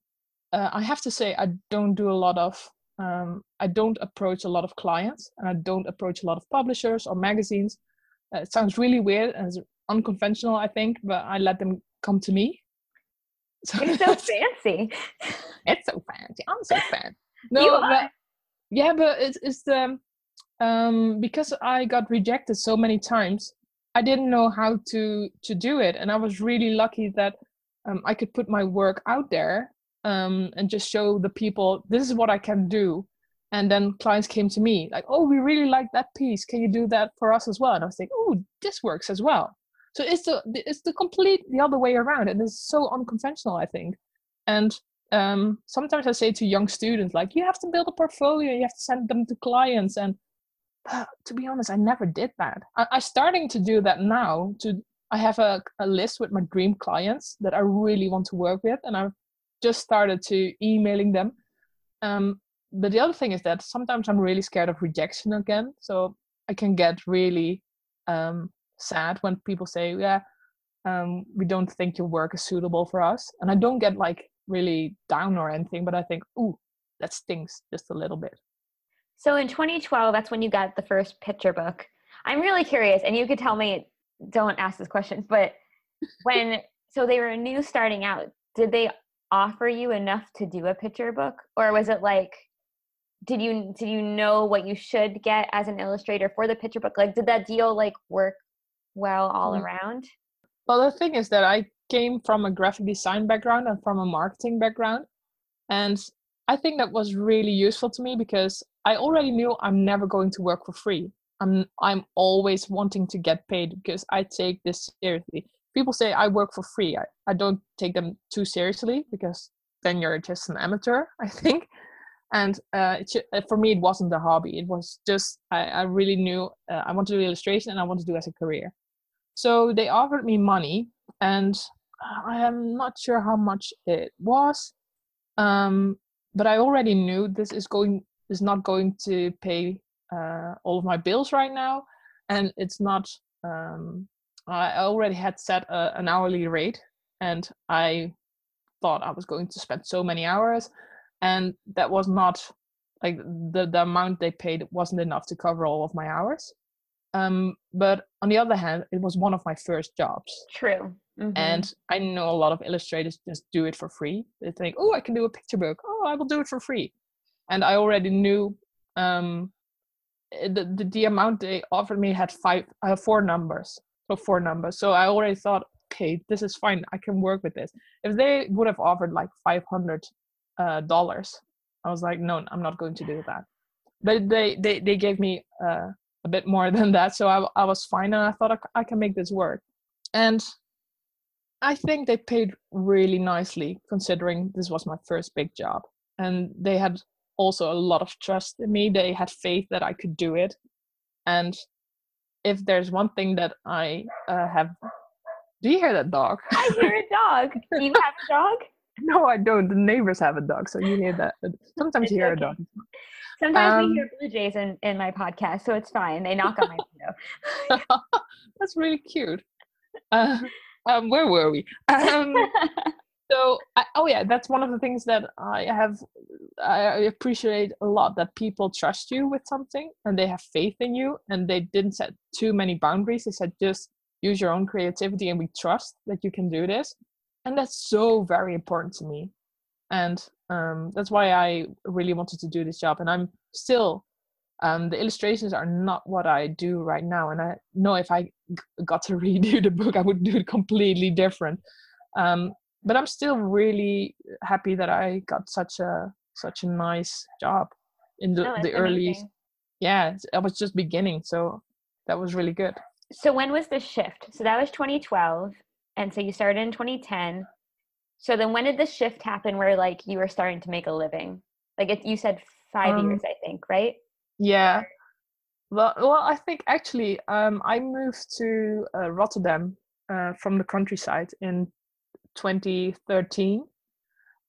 uh, i have to say i don't do a lot of um, I don't approach a lot of clients and I don't approach a lot of publishers or magazines. Uh, it sounds really weird and unconventional, I think, but I let them come to me. [laughs] So it's so fancy. it's so fancy. I'm so fancy. No, but yeah, but it's it's the um, because I got rejected so many times. I didn't know how to to do it, and I was really lucky that um, I could put my work out there um, and just show the people this is what I can do. And then clients came to me like, "Oh, we really like that piece. Can you do that for us as well?" And I was like, "Oh, this works as well." So it's the it's the complete the other way around, and it's so unconventional, I think. And um, sometimes I say to young students, like, you have to build a portfolio, you have to send them to clients, and uh, to be honest, I never did that. I, I'm starting to do that now. To I have a, a list with my dream clients that I really want to work with, and I've just started to emailing them. Um, but the other thing is that sometimes I'm really scared of rejection again. So I can get really um, sad when people say, "Yeah, um, we don't think your work is suitable for us," and I don't get like really down or anything, but I think, "Ooh, that stings just a little bit." So in 2012, that's when you got the first picture book. I'm really curious, and you could tell me. Don't ask this question, but when so they were new starting out, did they offer you enough to do a picture book? Or was it like did you did you know what you should get as an illustrator for the picture book? Like did that deal like work well all mm-hmm. around? Well the thing is that i came from a graphic design background and from a marketing background and i think that was really useful to me because i already knew i'm never going to work for free. I'm i'm always wanting to get paid because i take this seriously people say I work for free. I, I don't take them too seriously because then you're just an amateur, [laughs] I think. And uh, uh, for me, it wasn't a hobby. It was just, I, I really knew uh, I want to do illustration and I want to do as a career. So they offered me money, and I am not sure how much it was. Um, but I already knew this is going is not going to pay uh, all of my bills right now, and it's not um, I already had set a, an hourly rate, and I thought I was going to spend so many hours, and that was not like the the amount they paid wasn't enough to cover all of my hours. Um, but on the other hand, it was one of my first jobs. True. Mm-hmm. And I know a lot of illustrators just do it for free. They think, oh, I can do a picture book. Oh, I will do it for free. And I already knew um, eh, the, the, the amount they offered me had five uh, four numbers so four numbers. So I already thought, okay, this is fine. I can work with this. If they would have offered like five hundred uh, dollars, I was like, no, I'm not going to do that. But they they they gave me uh, a bit more [laughs] than that, so I I was fine, and I thought I, I can make this work. And I think they paid really nicely considering this was my first big job, and they had also a lot of trust in me. They had faith that I could do it, and if there's one thing that I uh, have, do you hear that dog? I hear a dog. [laughs] Do you have a dog? no, I don't. The neighbors have a dog, so you hear that. Sometimes you hear okay. a dog. Sometimes um, we hear blue jays in, in my podcast, so it's fine. They knock on my [laughs] window. That's really cute. Uh, um, where were we? [laughs] Um, so I, oh yeah that's one of the things that i have i appreciate a lot that people trust you with something and they have faith in you and they didn't set too many boundaries. They said just use your own creativity and we trust that you can do this. And that's so very important to me. And um, that's why i really wanted to do this job. And i'm still um, the illustrations are not what I do right now, and I know if I g- got to [laughs] redo the book, I would do it completely different. Um, but I'm still really happy that I got such a such a nice job in the, No, the early. amazing. Yeah, I was just beginning, so that was really good. So when was the shift? So that was 2012, and so you started in 2010. So then when did the shift happen where like you were starting to make a living? Like it, you said five Um, years, I think, right? Yeah. Well, well, I think actually, um, I moved to uh, Rotterdam uh, from the countryside in 2013.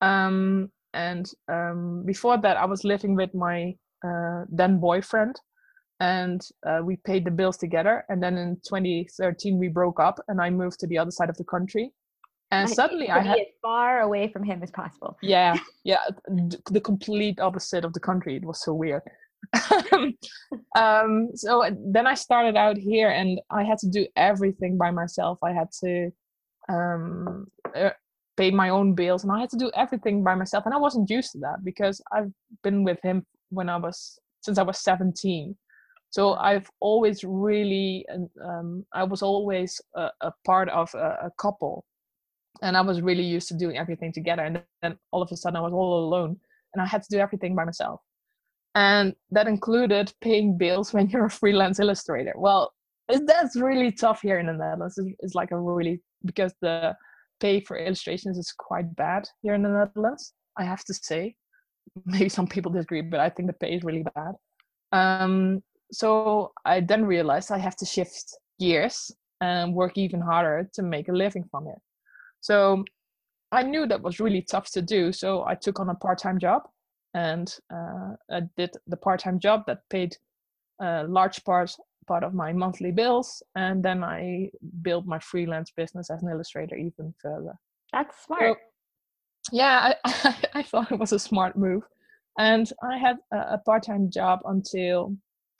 Um, and um, before that, I was living with my uh, then boyfriend, and uh, we paid the bills together. And then in 2013, we broke up, and I moved to the other side of the country. And I- suddenly, to I had as far away from him as possible. yeah [laughs] yeah the complete opposite of the country it was so weird [laughs] um so then i started out here and i had to do everything by myself i had to um uh, pay my own bills and i had to do everything by myself and i wasn't used to that because i've been with him when i was since i was 17 so i've always really um, i was always a, a part of a, a couple and I was really used to doing everything together. And then all of a sudden, I was all alone, and I had to do everything by myself. And that included paying bills [laughs] when you're a freelance illustrator. Well, that's really tough here in the Netherlands. It's like a really because the pay for illustrations is quite bad here in the Netherlands. I have to say, [laughs] maybe some people disagree, but I think the pay is really bad. Um, so I then realized I have to shift gears and work even harder to make a living from it. So I knew that was really tough to do. So I took on a part time job and uh, I did the part time job that paid a large part part of my monthly bills. And then I built my freelance business as an illustrator even further. That's smart. Yeah, [laughs] I, I thought it was a smart move. And I had a, a part time job until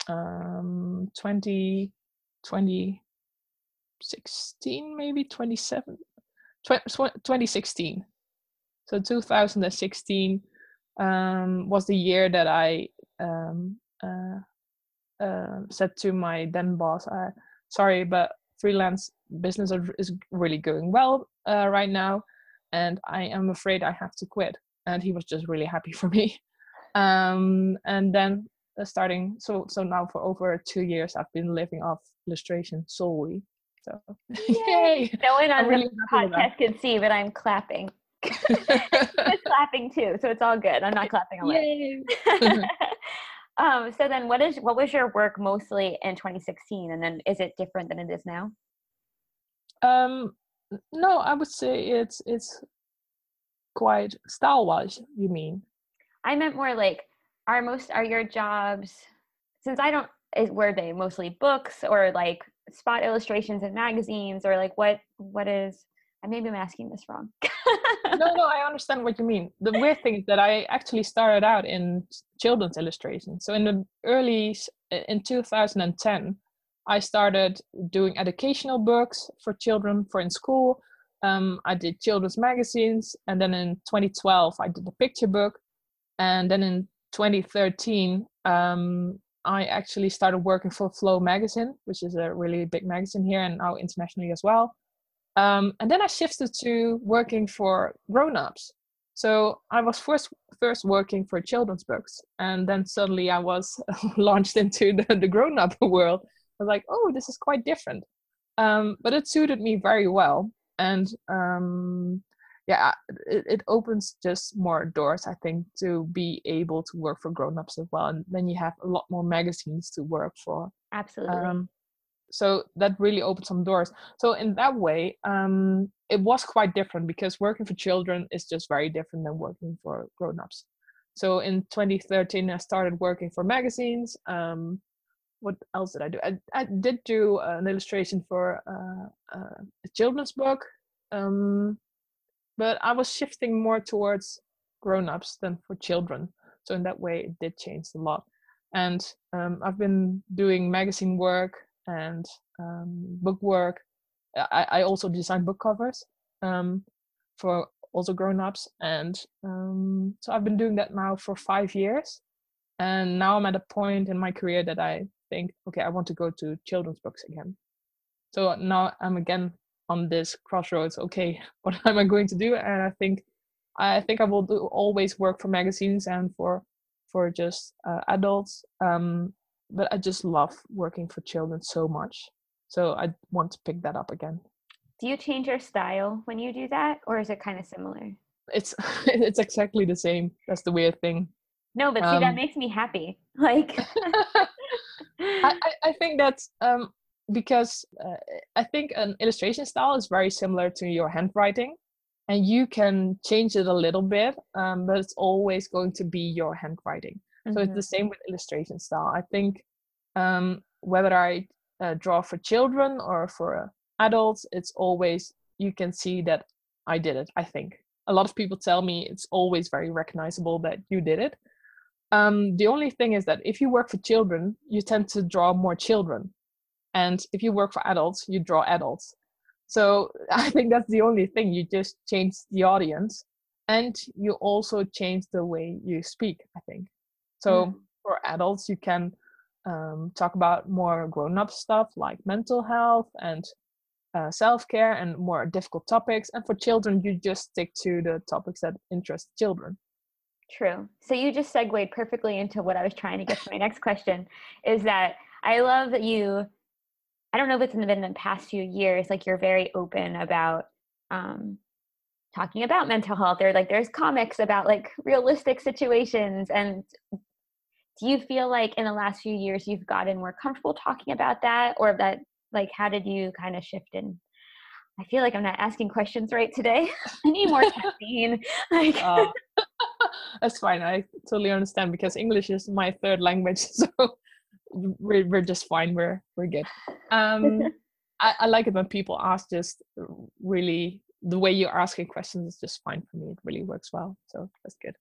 um, 20, 2016, maybe 27, tw- tw- 2016. So 2016 um, was the year that I um, uh, uh, said to my then boss, uh, "Sorry, but freelance business is really going well uh, right now, and I am afraid I have to quit." And he was just really happy [laughs] for me. Um, and then uh, starting, so so now for over two years, I've been living off illustration solely. So [laughs] yay! No one on really the podcast can see, but I'm clapping. [laughs] Just clapping too, so it's all good. I'm not clapping alone. Um, so then, what is what was your work mostly in 2016, and then is it different than it is now? Um, no, I would say it's it's quite style wise. You mean? I meant more like are most are your jobs since I don't is were they mostly books or like spot illustrations in magazines or like what what is maybe I'm asking this wrong. [laughs] no, no, I understand what you mean. The weird thing is that I actually started out in children's illustration. So in the early in 2010, I started doing educational books for children for in school. Um, I did children's magazines, and then in 2012 I did a picture book, and then in 2013 um, I actually started working for Flow magazine, which is a really big magazine here and now internationally as well. Um, and then I shifted to working for grown-ups. So I was first first working for children's books, and then suddenly I was [laughs] launched into the, the grown-up [laughs] world. I was like, oh, this is quite different. Um, but it suited me very well, and um, yeah, it, it opens just more doors, I think, to be able to work for grown-ups as well. And then you have a lot more magazines to work for Absolutely. um, so that really opened some doors. So in that way um, it was quite different because working for children is just very different than working for grown-ups. So in 2013 i started working for magazines um, what else did i do? I, I did do an illustration for uh, uh, a children's book um, but i was shifting more towards grown-ups than for children. So in that way it did change a lot. And um, i've been doing magazine work and um, book work. I, I also design book covers um, for also grown-ups, and um, so I've been doing that now for five years. and now i'm at a point in my career that i think okay i want to go to children's books again so now i'm again on this crossroads okay [laughs] what am i going to do and i think i think i will do always work for magazines and for for just uh, adults um, but i just love working for children so much so i want to pick that up again. Do you change your style when you do that or is it kind of similar? It's [laughs] it's exactly the same that's the weird thing. No but see um, that makes me happy [laughs] like [laughs] I, I think that's um because uh, i think an illustration style is very similar to your handwriting and you can change it a little bit um, but it's always going to be your handwriting mm-hmm. so it's the mm-hmm. same with illustration style. I think um, whether i uh, draw for children or for uh, adults it's always you can see that i did it i think. A lot of people tell me it's always very recognizable that you did it. Um, the only thing is that if you work for children you tend to draw more children. And if you work for adults you draw adults. So [laughs] i think that's the only thing. You just change the audience and you also change the way you speak i think so mm. for adults you can um, talk about more grown-up stuff like mental health and uh, self-care and more difficult topics. And for children you just stick to the topics that interest children. True. So you just segued perfectly into what i was trying to get to my next question is that i love that you i don't know if it's been in the past few years like you're very open about um, talking about mental health or like there's comics about like realistic situations and do you feel like in the last few years you've gotten more comfortable talking about that or that like how did you kind of shift in I feel like I'm not asking questions right today. [laughs] I need more caffeine. [laughs] like, uh, [laughs] that's fine. I totally understand because English is my third language, so we're we're just fine. We're we're good. Um, I, I like it when people ask just really the way you're asking questions is just fine for me. It really works well, so that's good.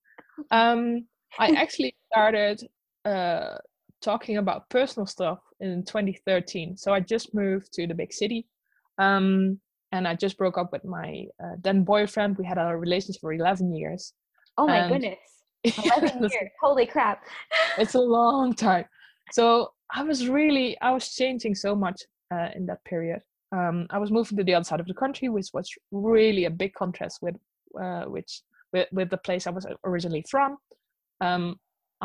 Um, I actually started uh, talking about personal stuff in 2013. So I just moved to the big city. Um, and I just broke up with my uh, then boyfriend. We had a relationship for 11 years. Oh my goodness. [laughs] 11 years. Holy crap. it's a long time. So I was really, I was changing so much uh, in that period. Um, I was moving to the other side of the country, which was really a big contrast with, uh, which with, with the place I was originally from. Um,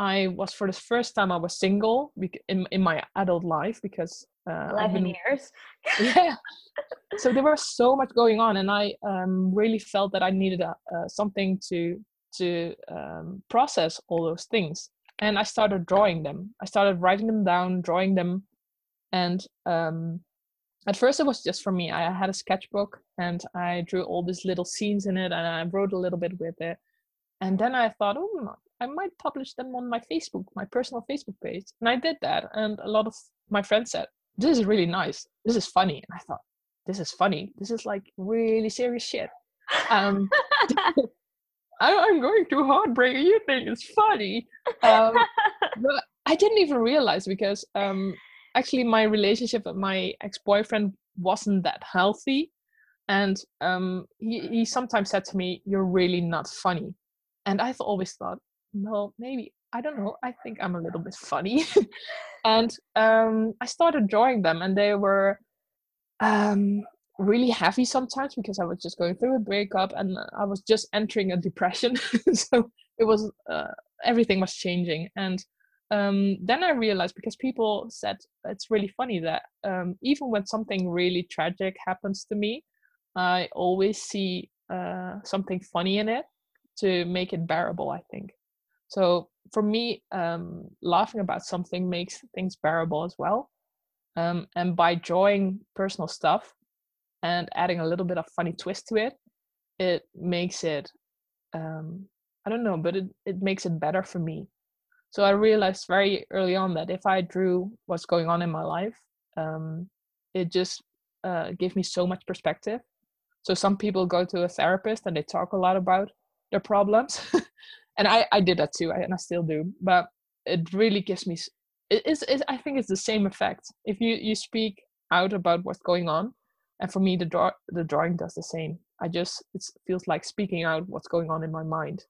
I was for the first time I was single in in my adult life because uh, 11 been, years. [laughs] yeah. So there was so much going on, and I um, really felt that I needed a, uh, something to to um, process all those things. And I started drawing them. I started writing them down, drawing them, and um, at first it was just for me. I had a sketchbook and I drew all these little scenes in it, and I wrote a little bit with it. And then I thought, oh, I might publish them on my Facebook, my personal Facebook page. And I did that. And a lot of my friends said, This is really nice. This is funny. And I thought, This is funny. This is like really serious shit. Um, [laughs] [laughs] I'm going to Heartbreaker. You think it's funny. Um, but I didn't even realize because um, actually my relationship with my ex boyfriend wasn't that healthy. And um, he, he sometimes said to me, You're really not funny. And I've always thought, well, maybe I don't know. I think I'm a little bit funny, [laughs] and um, I started drawing them, and they were um, really heavy sometimes because I was just going through a breakup, and I was just entering a depression. [laughs] so it was uh, everything was changing, and um, then I realized because people said it's really funny that um, even when something really tragic happens to me, I always see uh, something funny in it to make it bearable. I think so for me, um, laughing about something makes things bearable as well. Um, and by drawing personal stuff and adding a little bit of funny twist to it, it makes it, um, I don't know, but it, it makes it better for me. So I realized very early on that if I drew what's going on in my life, um, it just uh, gave me so much perspective. So some people go to a therapist and they talk a lot about their problems. [laughs] and I I did that too, and I still do. But it really gives me it is it, I think it's the same effect. If you you speak out about what's going on, and for me the draw the drawing does the same. I just it feels like speaking out what's going on in my mind.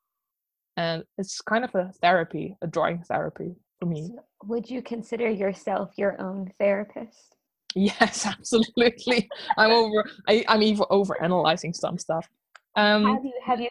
and it's kind of a therapy, a drawing therapy for me. So would you consider yourself your own therapist? Yes, [laughs] absolutely. I'm over. I, I'm even over analyzing some stuff. Um, have you? Have you?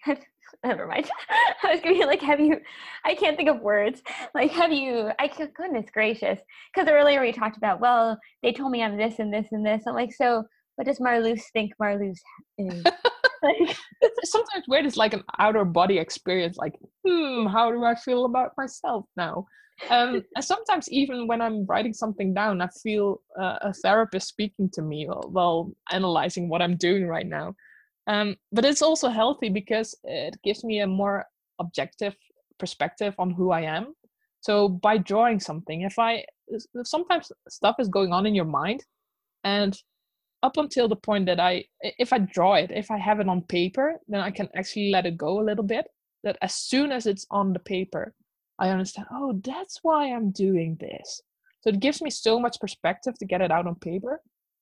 Have, [laughs] never mind. [laughs] I was gonna be like, have you? I can't think of words. Like, have you? I goodness gracious. Because earlier we talked about, well, they told me I'm this and this and this. I'm like, so what does Marloes think Marloes is? [laughs] like, sometimes weird. It's like an outer body experience. Like, hmm, how do I feel about myself now? Um, and sometimes even when I'm writing something down, I feel uh, a therapist speaking to me while, while analyzing what I'm doing right now. Um, but it's also healthy because it gives me a more objective perspective on who I am. So by drawing something, if I sometimes stuff is going on in your mind, and up until the point that I, if I draw it, if I have it on paper, then I can actually let it go a little bit. That as soon as it's on the paper, I understand, oh, that's why I'm doing this. So it gives me so much perspective to get it out on paper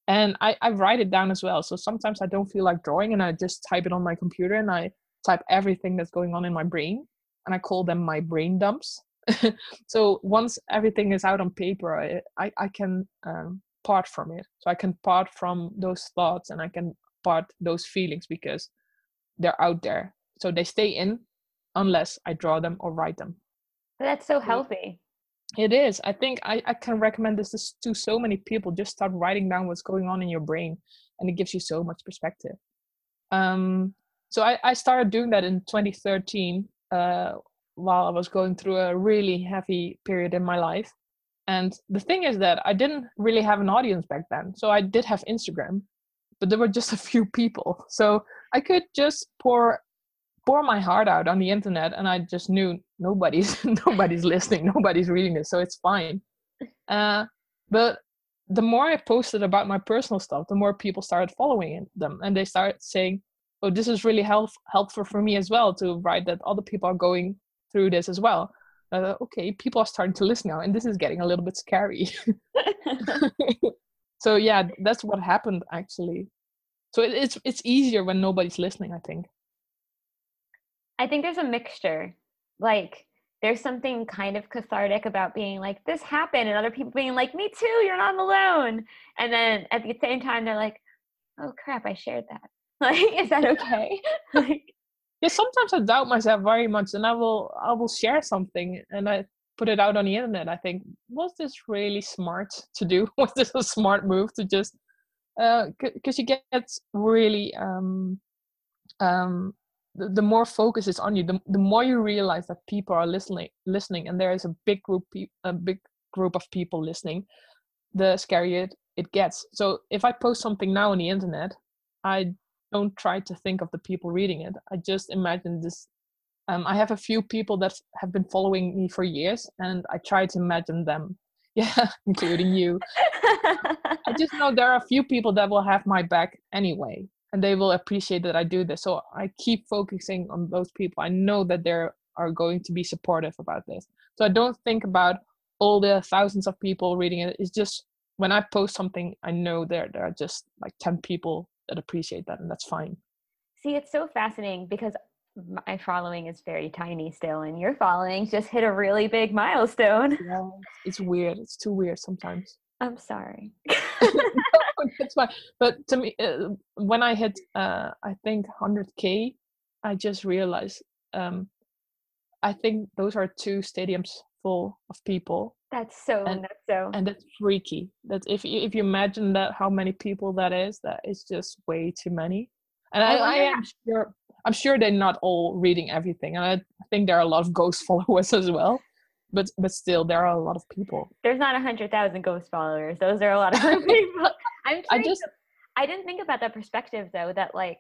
and I, I write it down as well. So sometimes i don't feel like drawing and i just type it on my computer and i type everything that's going on in my brain and i call them my brain dumps. [laughs] So once everything is out on paper i i, I can um, part from it. So i can part from those thoughts and i can part those feelings because they're out there. So they stay in unless i draw them or write them. That's so healthy it is. I think I, I can recommend this to so many people. Just start writing down what's going on in your brain, and it gives you so much perspective. Um, so I, I started doing that in 2013 uh, while I was going through a really heavy period in my life. And the thing is that I didn't really have an audience back then. So I did have Instagram, but there were just a few people. So I could just pour pour my heart out on the internet and i just knew nobody's [laughs] nobody's listening nobody's reading this so it's fine. Uh, but the more i posted about my personal stuff the more people started following them and they started saying oh this is really help, helpful for me as well to write that other people are going through this as well. Uh, okay people are starting to listen now and this is getting a little bit scary. [laughs] [laughs] So yeah that's what happened actually. So it, it's it's easier when nobody's listening i think I think there's a mixture. Like there's something kind of cathartic about being like this happened and other people being like me too you're not alone. And then at the same time they're like oh crap i shared that. [laughs] Like is that okay? [laughs] Like yeah sometimes i doubt myself very much and i will i will share something and i put it out on the internet. I think was this really smart to do? [laughs] Was this a smart move to just uh because you get really um um the, the more focus is on you the, the more you realize that people are listening listening and there is a big group a big group of people listening the scarier it, it gets. So if i post something now on the internet i don't try to think of the people reading it. I just imagine this um, i have a few people that have been following me for years and i try to imagine them. [laughs] Yeah including you. [laughs] I just know there are a few people that will have my back anyway and they will appreciate that I do this. So I keep focusing on those people. I know that they are going to be supportive about this. So I don't think about all the thousands of people reading it. It's just when I post something, I know there there are just like 10 people that appreciate that and that's fine. See, it's so fascinating because my following is very tiny still and your following just hit a really big milestone. Yeah, it's weird. It's too weird sometimes. I'm sorry. [laughs] that's fine. But to me, uh, when I hit, uh, I think 100k, I just realized. Um, I think those are two stadiums full of people. That's so. And, that's so. And that's freaky. That if you, if you imagine that how many people that is, that is just way too many. And I, I, I am sure. I'm sure they're not all reading everything, and I think there are a lot of ghost [laughs] followers as well but but still there are a lot of people. There's not a hundred thousand ghost followers. Those are a lot of [laughs] people. I'm i just to, i didn't think about that perspective though that like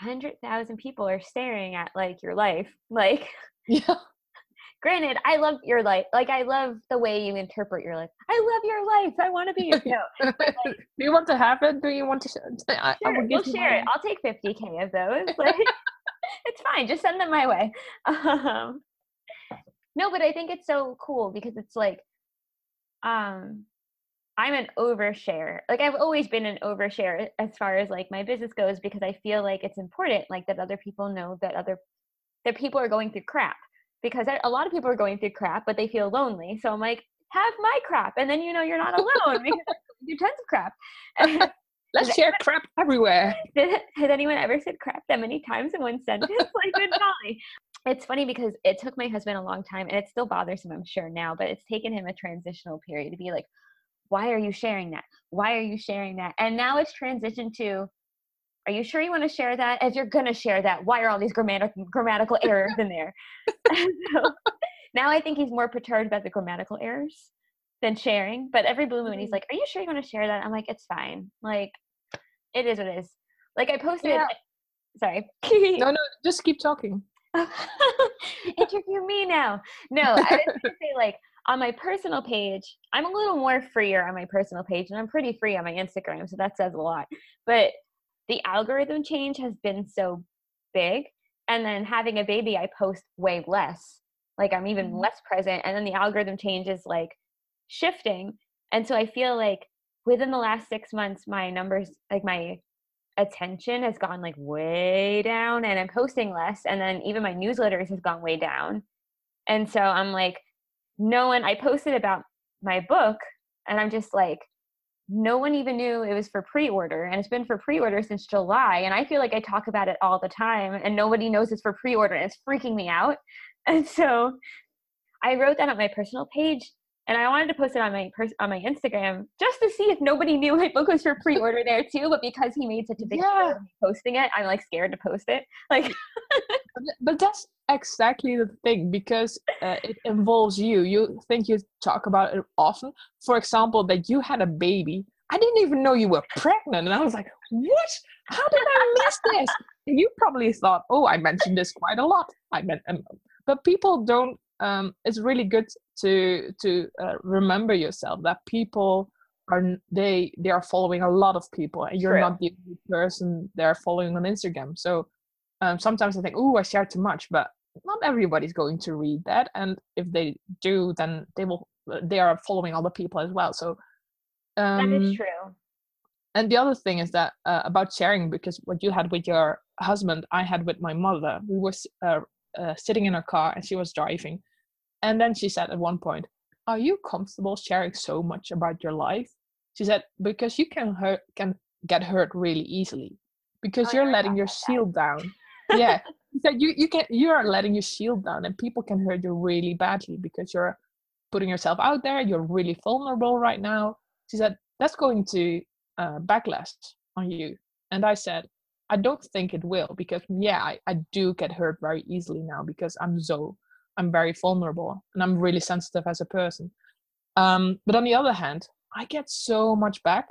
a hundred thousand people are staring at like your life. Like [laughs] yeah. [laughs] granted i love your life. Like i love the way you interpret your life. I love your life. I want to be your no, like, do you want to have it? Do you want to I, sure, I we'll share it. i'll take 50k of those. Like it's fine. Just send them my way. Um, no but i think it's so cool because it's like um i'm an overshare like i've always been an overshare as far as like my business goes because i feel like it's important like that other people know that other that people are going through crap because a lot of people are going through crap, but they feel lonely. So I'm like, have my crap, and then you know you're not alone [laughs] because you tons of crap. [laughs] Let's share crap everywhere. Did, [laughs] has anyone ever said crap that many times in one sentence? like good golly. It's funny because it took my husband a long time, and it still bothers him, I'm sure now, but it's taken him a transitional period to be like, why are you sharing that? Why are you sharing that? And now it's transitioned to, are you sure you want to share that? If you're gonna share that, why are all these grammatical grammatical errors in there? [laughs] so, now I think he's more perturbed about the grammatical errors than sharing. But every blue moon, he's mm. like, "Are you sure you want to share that?" I'm like, "It's fine. Like, it is what it is." Like I posted. Yeah. Sorry. no, no, just keep talking. [laughs] Interview me now. No, I was gonna say like on my personal page, I'm a little more freer on my personal page, and I'm pretty free on my Instagram, so that says a lot. But the algorithm change has been so big, and then having a baby, I post way less. Like I'm even mm-hmm. less present, and then the algorithm change is like shifting. And so I feel like within the last six months, my numbers, like my attention has gone like way down and I'm posting less. And then even my newsletters has gone way down. And so I'm like, no one, I posted about my book and I'm just like, no one even knew it was for pre-order and it's been for pre-order since july and i feel like i talk about it all the time and nobody knows it's for pre-order and it's freaking me out [laughs] and so i wrote that on my personal page and I wanted to post it on my pers- on my Instagram just to see if nobody knew my book was for pre-order there too. But because he made such a big yeah. posting it, I'm like scared to post it. Like, but that's exactly the thing because uh, it involves you. You think you talk about it often. For example, that you had a baby. I didn't even know you were pregnant, and I was like, "What? How did I miss this?" And you probably thought, "Oh, I mentioned this quite a lot." I meant, um, but people don't um, it's really good to to uh, remember yourself that people are they they are following a lot of people and you're True. not the only person they're following on instagram. So um, sometimes i think oh i share too much but not everybody's going to read that and if they do then they will uh, they are following other people as well. So um, that is um, true. and the other thing is that uh, about sharing because what you had with your husband i had with my mother. We were uh, uh, sitting in her car and she was driving and then she said at one point, Are you comfortable sharing so much about your life? She said, Because you can hurt can get hurt really easily. Because oh, you're letting your shield down. yeah. [laughs] She said you, you can you are letting your shield down and people can hurt you really badly because you're putting yourself out there, you're really vulnerable right now. She said, That's going to uh, backlash on you. And I said, I don't think it will because yeah, I, I do get hurt very easily now because I'm so I'm very vulnerable and I'm really sensitive as a person. Um, but on the other hand, I get so much back.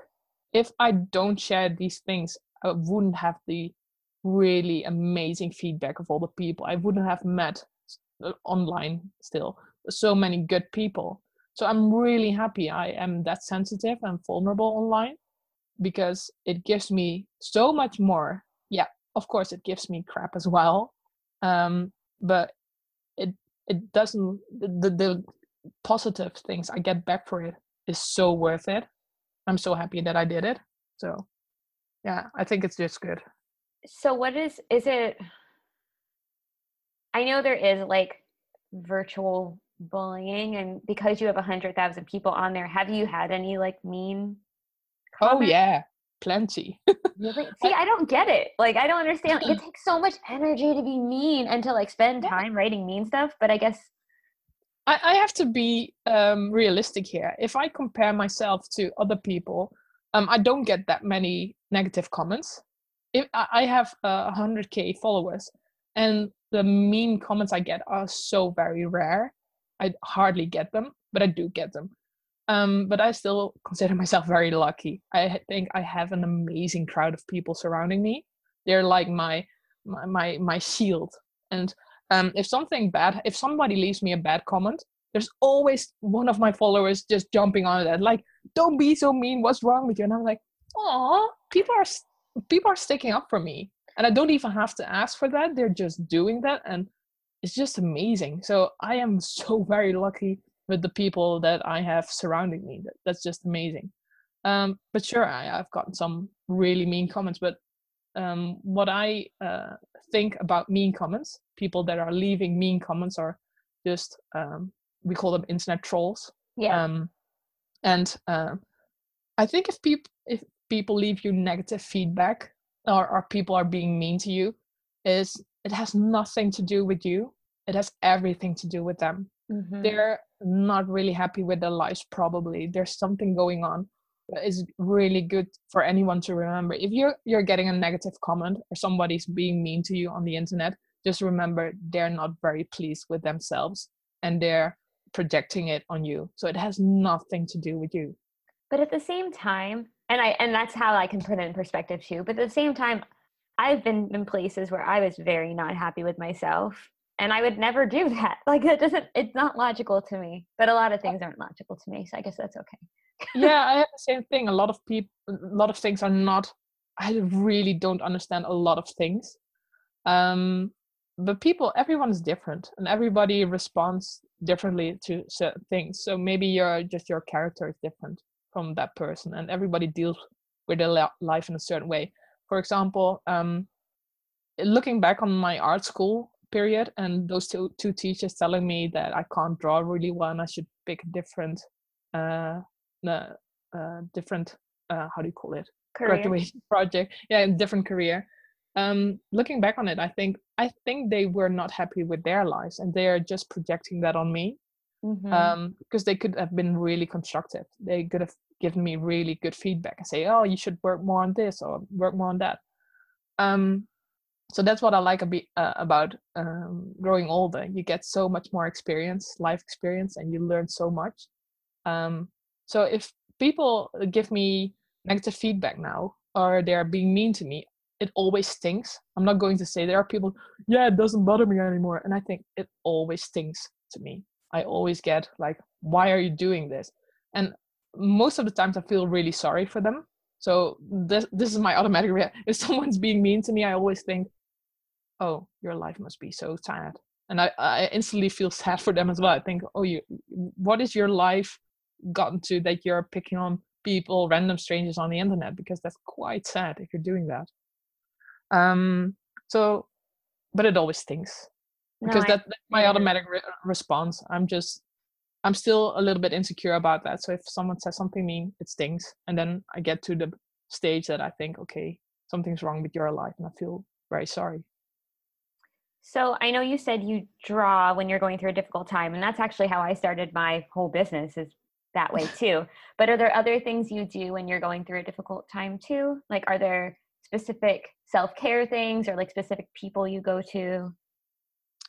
If I don't share these things, I wouldn't have the really amazing feedback of all the people. I wouldn't have met uh, online still so many good people. So I'm really happy I am that sensitive and vulnerable online because it gives me so much more. Yeah, of course, it gives me crap as well. Um, but it doesn't the, the positive things I get back for it is so worth it. I'm so happy that I did it. So yeah, I think it's just good. So what is is it I know there is like virtual bullying and because you have a hundred thousand people on there, have you had any like mean oh, comments? Oh yeah plenty. really? [laughs] See, I don't get it. Like, I don't understand. Like, it [clears throat] takes so much energy to be mean and to like spend time writing mean stuff. But I guess I, I have to be um, realistic here. If I compare myself to other people, um, I don't get that many negative comments. If I have uh, 100k followers, and the mean comments I get are so very rare, I hardly get them, but I do get them. Um, but I still consider myself very lucky. I think I have an amazing crowd of people surrounding me. They're like my my my, shield. And um, if something bad, if somebody leaves me a bad comment, there's always one of my followers just jumping on that, like, "Don't be so mean. What's wrong with you?" And I'm like, "Oh, people are people are sticking up for me, and I don't even have to ask for that. They're just doing that, and it's just amazing. So I am so very lucky with the people that I have surrounding me. That, that's just amazing. Um, but sure, I, have gotten some really mean comments, but um, what I uh, think about mean comments, people that are leaving mean comments are just um, we call them internet trolls. Yeah. Um, and uh, I think if people if people leave you negative feedback or, or people are being mean to you, is it has nothing to do with you. It has everything to do with them. Mm-hmm. They're not really happy with their lives. Probably there's something going on. It's really good for anyone to remember. If you're you're getting a negative comment or somebody's being mean to you on the internet, just remember they're not very pleased with themselves and they're projecting it on you. So it has nothing to do with you. But at the same time, and I and that's how I can put it in perspective too. But at the same time, I've been in places where I was very not happy with myself. And I would never do [laughs] that. Like it doesn't it's not logical to me. But a lot of things aren't logical to me. So I guess that's okay. yeah, [laughs] I have the same thing. A lot of people a lot of things are not I really don't understand a lot of things. Um but people everyone's different and everybody responds differently to certain things so maybe your just your character is different from that person and everybody deals with their life in a certain way for example um, looking back on my art school period and those two, two teachers telling me that i can't draw really well and i should pick a different uh, uh different uh, how do you call it career. graduation [laughs] project yeah different career um, looking back on it, I think I think they were not happy with their lives, and they are just projecting that on me. Mm-hmm. Um, because they could have been really constructive. They could have given me really good feedback and say, "Oh, you should work more on this or work more on that." Um, so that's what I like be, uh, about um, growing older. You get so much more experience, life experience, and you learn so much. Um, so if people give me negative feedback now, or they're being mean to me, it always stings. I'm not going to say there are people, yeah, it doesn't bother me anymore. And I think it always stings to me. I always get like, why are you doing this? And most of the times I feel really sorry for them. So this this is my automatic reaction. [laughs] If someone's being mean to me, I always think, oh, your life must be so sad. And I, I instantly feel sad for them as well. I think, oh, you, what is your life gotten to that you're picking on people, random strangers on the internet? Because that's quite sad if you're doing that. Um, so, but it always stings because no, that, that's my automatic re- response. I'm just, I'm still a little bit insecure about that. So if someone says something mean, it stings, and then I get to the stage that I think, okay, something's wrong with your life, and I feel very sorry. So I know you said you draw when you're going through a difficult time, and that's actually how I started my whole business is that way too. but are there other things you do when you're going through a difficult time too? Like, are there specific self-care things or like specific people you go to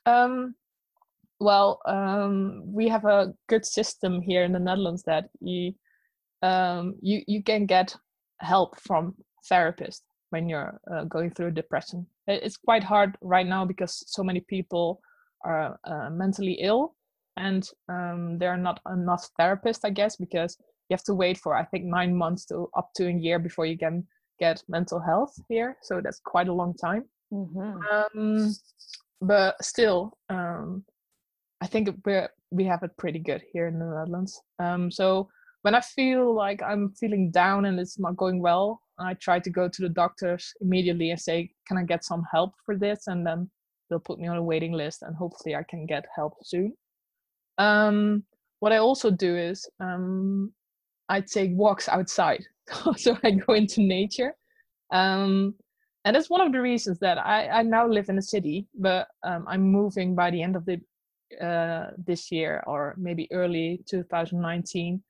um well um we have a good system here in the netherlands that you um you you can get help from therapists when you're uh, going through depression it's quite hard right now because so many people are uh, mentally ill and um, there are not enough therapists i guess because you have to wait for i think nine months to up to a year before you can get mental health here, so that's quite a long time. Mm-hmm. Um, but still, um, I think we we have it pretty good here in the Netherlands. Um, so when I feel like I'm feeling down and it's not going well, I try to go to the doctors immediately and say, "Can I get some help for this?" And then they'll put me on a waiting list, and hopefully I can get help soon. Um, what I also do is um, I take walks outside. [laughs] so I go into nature. Um, and that's one of the reasons that I, I now live in a city, but um, I'm moving by the end of the uh, this year or maybe early 2019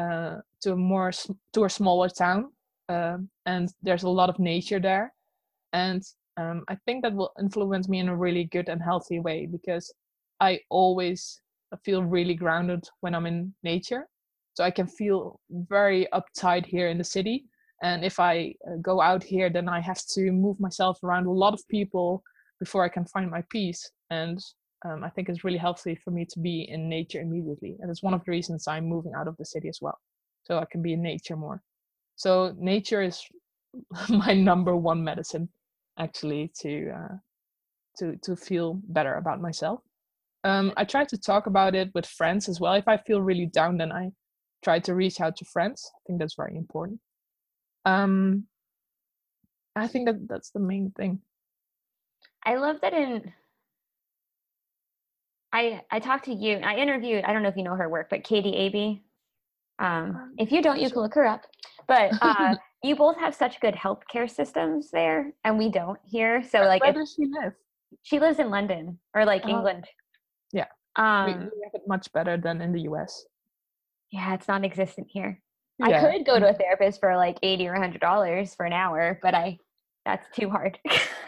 uh, to a more to a smaller town, uh, and there's a lot of nature there, and um, I think that will influence me in a really good and healthy way because I always feel really grounded when I'm in nature. So i can feel very uptight here in the city. And if i uh, go out here then i have to move myself around a lot of people before i can find my peace. And um, i think it's really healthy for me to be in nature immediately. And it's one of the reasons i'm moving out of the city as well so i can be in nature more so nature is [laughs] my number one medicine actually to uh, to to feel better about myself um, i try to talk about it with friends as well if i feel really down then i try to reach out to friends. I think that's very important. Um, I think that that's the main thing. I love that in I I talked to you. I interviewed. I don't know if you know her work, but Katie Abey. Um, Um, if you don't, you can look her up. But uh, [laughs] you both have such good healthcare systems there, and we don't here. So like, Where does she live? she lives in London or like Oh, England. yeah. Um. we, we have it much better than in the US. Yeah, it's non-existent here. I could go to a therapist for like eighty or hundred dollars for an hour, but I that's too hard.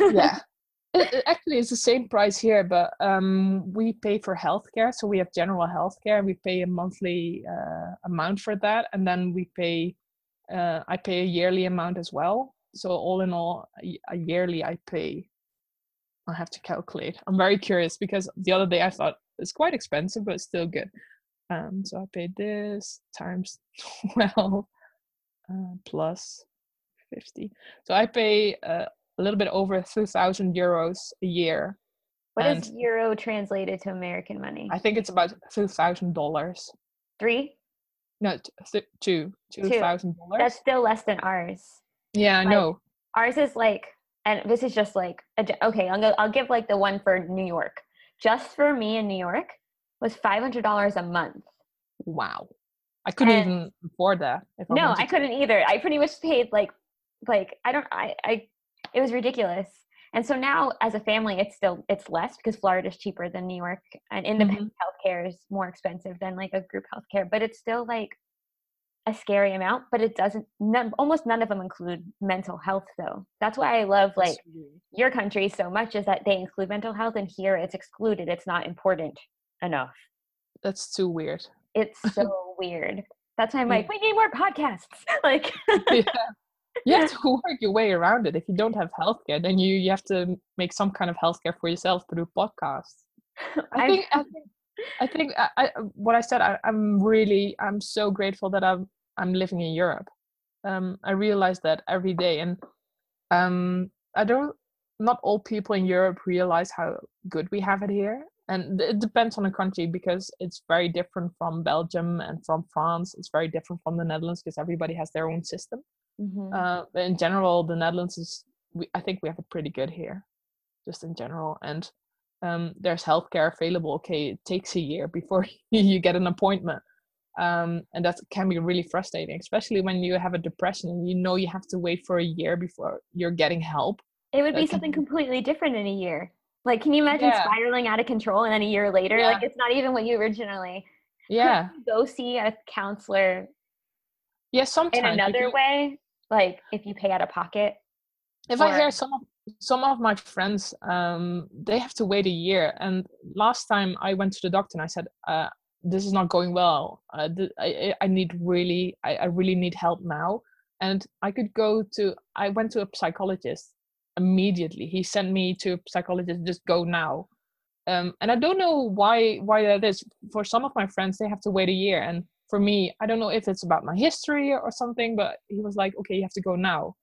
yeah. [laughs] It, it actually, it's the same price here, but um, we pay for healthcare. So we have general healthcare. And we pay a monthly uh, amount for that, and then we pay. Uh, I pay a yearly amount as well. So all in all, a yearly I pay. I have to calculate. I'm very curious because the other day I thought it's quite expensive, but it's still good. Um, so I paid this times [laughs] twelve uh, plus fifty. So I pay uh, a little bit over 2,000 euros a year. What is euro translated to American money? I think it's about $2,000. Three. No, t- th- two. $2,000. That's still less than ours. Yeah, I like- know. Ours is like, and this is just like, okay, I'll go, I'll give like the one for New York. Just for me in New York was five hundred dollars a month. Wow. I couldn't And- even afford that. If No, wanted I couldn't either. I pretty much paid like, like I don't, I, I, it was ridiculous. And so now, as a family, it's still it's less because Florida is cheaper than New York, and independent mm-hmm. healthcare is more expensive than like a group healthcare. But it's still like a scary amount. But it doesn't. None, almost none of them include mental health, though. That's why I love like your country so much is that they include mental health, and here it's excluded. It's not important enough. That's too weird. It's so weird. That's why I'm [laughs] like, we need more podcasts. [laughs] Like, [laughs] yeah. You have [laughs] to work your way around it. If you don't have healthcare, then you, you have to make some kind of healthcare for yourself through podcasts. [laughs] I think I think I think I, I what I said. I, I'm really I'm so grateful that I'm I'm living in Europe. Um, I realize that every day, and um, I don't. Not all people in Europe realize how good we have it here, and it depends on the country because it's very different from Belgium and from France. It's very different from the Netherlands because everybody has their own system. Mhm. Uh, in general, the Netherlands is. We, I think we have it pretty good here, just in general, and um, there's healthcare available. Okay, it takes a year before [laughs] you get an appointment, um, and that can be really frustrating, especially when you have a depression and you know you have to wait for a year before you're getting help. It would be That something be- completely different in a year. Like, can you imagine Yeah. spiraling out of control and then a year later, like it's not even what you originally Yeah, go see a counselor yeah. Sometimes in another way? Like, if you pay out of pocket, if I hear some of some of my friends, um, they have to wait a year. And last time I went to the doctor and I said, uh, "This is not going well. Uh, th- I, I I need really, I, I really need help now." And I could go to. I went to a psychologist immediately. He sent me to a psychologist. Just go now. Um, and I don't know why why that is. For some of my friends, they have to wait a year, and for me, I don't know if it's about my history or something. But he was like, "Okay, you have to go now."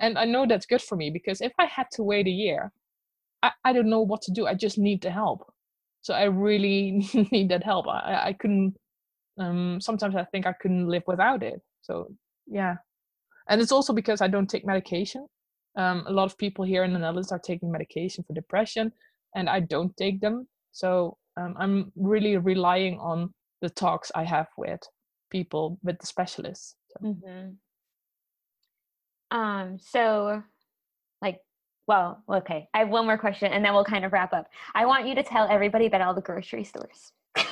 and i know that's good for me because if i had to wait a year i, I don't know what to do i just need the help so i really [laughs] need that help i, I- couldn't um sometimes i think i couldn't live without it so yeah and it's also because i don't take medication um a lot of people here in the netherlands are taking medication for depression and i don't take them so um, i'm really relying on the talks i have with people with the specialists so. Mm-hmm. Um, so like well, okay. I have one more question and then we'll kind of wrap up. I want you to tell everybody about all the grocery stores. [laughs]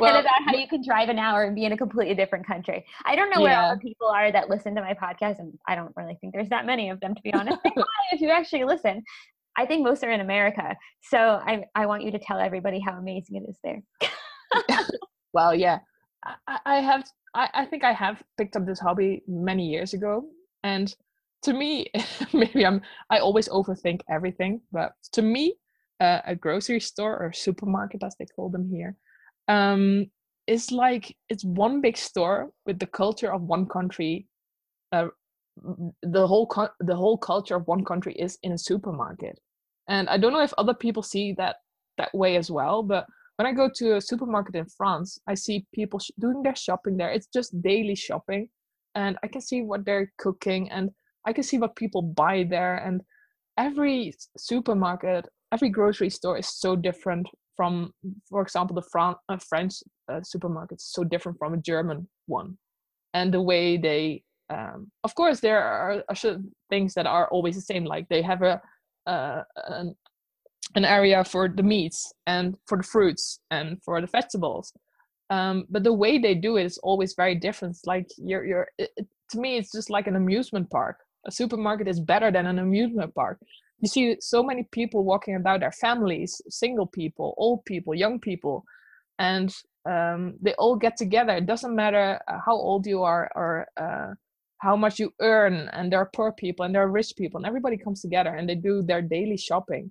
Well, and about how you can drive an hour and be in a completely different country. I don't know where all the people are that listen to my podcast, and I don't really think there's that many of them, to be honest. [laughs] If you actually listen, I think most are in America. So I, I want you to tell everybody how amazing it is there. [laughs] [laughs] well yeah. I- I, have I, I think i have picked up this hobby many years ago and to me [laughs] maybe i'm i always overthink everything but to me uh, a grocery store or supermarket as they call them here um is like it's one big store with the culture of one country uh, the whole co- the whole culture of one country is in a supermarket. And i don't know if other people see that that way as well but when I go to a supermarket in France, I see people sh- doing their shopping there. It's just daily shopping, and I can see what they're cooking, and I can see what people buy there, and every supermarket, every grocery store is so different from, for example, the Fran- uh, French uh, supermarket is so different from a German one, and the way they, um, of course, there are, things that are always the same. Like they have a uh, an, an area for the meats and for the fruits and for the vegetables. Um, but the way they do it is always very different. Like you're you're it, to me it's just like an amusement park. A supermarket is better than an amusement park. You see so many people walking about their families single people old people young people and um, they all get together. It doesn't matter uh, how old you are or uh, how much you earn and there are poor people and there are rich people and everybody comes together and they do their daily shopping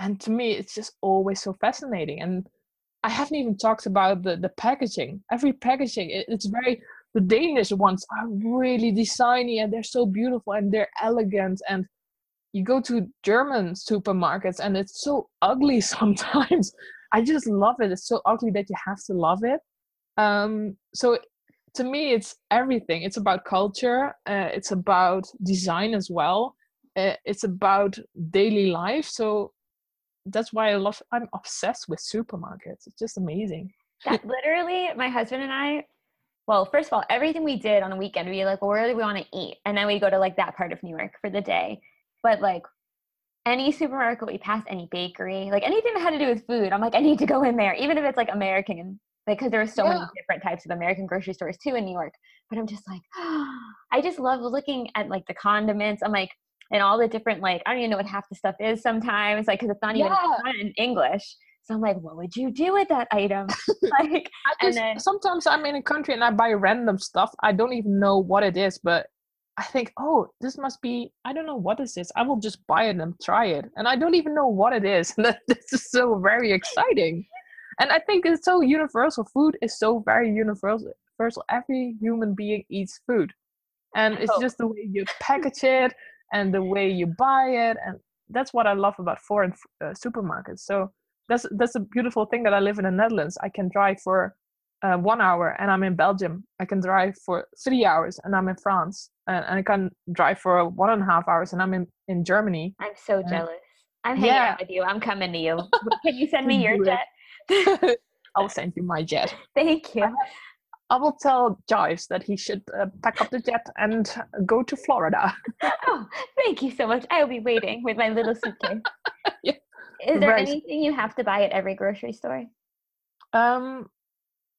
and to me it's just always so fascinating and i haven't even talked about the, the packaging. Every packaging it, it's very the danish ones are really designy and they're so beautiful and they're elegant and you go to german supermarkets and it's so ugly [laughs] sometimes. I just love it. It's so ugly that you have to love it. Um, so to me it's everything. It's about culture uh, it's about design as well. Uh, it's about daily life. So that's why i love i'm obsessed with supermarkets it's just amazing that literally my husband and i well first of all everything we did on the weekend we like well, where do we want to eat and then we go to like that part of new york for the day but like any supermarket we pass any bakery like anything that had to do with food i'm like i need to go in there even if it's like american because there are so yeah. many different types of American grocery stores too in New York. But I'm just like, oh, [gasps] I just love looking at like the condiments. I'm like, and all the different like I don't even know what half the stuff is sometimes, like because it's not even yeah. in English. So I'm like, what would you do with that item? [laughs] [laughs] like, and then sometimes I'm in a country and I buy random stuff. I don't even know what it is, but I think, oh, this must be. I don't know what this is. I will just buy it and try it, and I don't even know what it is. [laughs] this is so very exciting and I think it's so universal. Food is so very universal. Universal. Every human being eats food, and it's oh. just the way you package it and the way you buy it, and that's what I love about foreign uh, supermarkets. So that's that's a beautiful thing that I live in the Netherlands. I can drive for uh, one hour and I'm in Belgium. I can drive for three hours and I'm in France. And, and I can drive for one and a half hours and I'm in, in Germany. I'm so jealous. I'm hanging yeah. out with you. I'm coming to you. [laughs] Can you send me your jet? [laughs] [laughs] I'll send you my jet. Thank you. I will tell Jeeves that he should uh, pack up the jet and go to Florida. [laughs] oh, thank you so much. I will be waiting with my little suitcase. [laughs] yeah. Is there right. anything you have to buy at every grocery store? Um,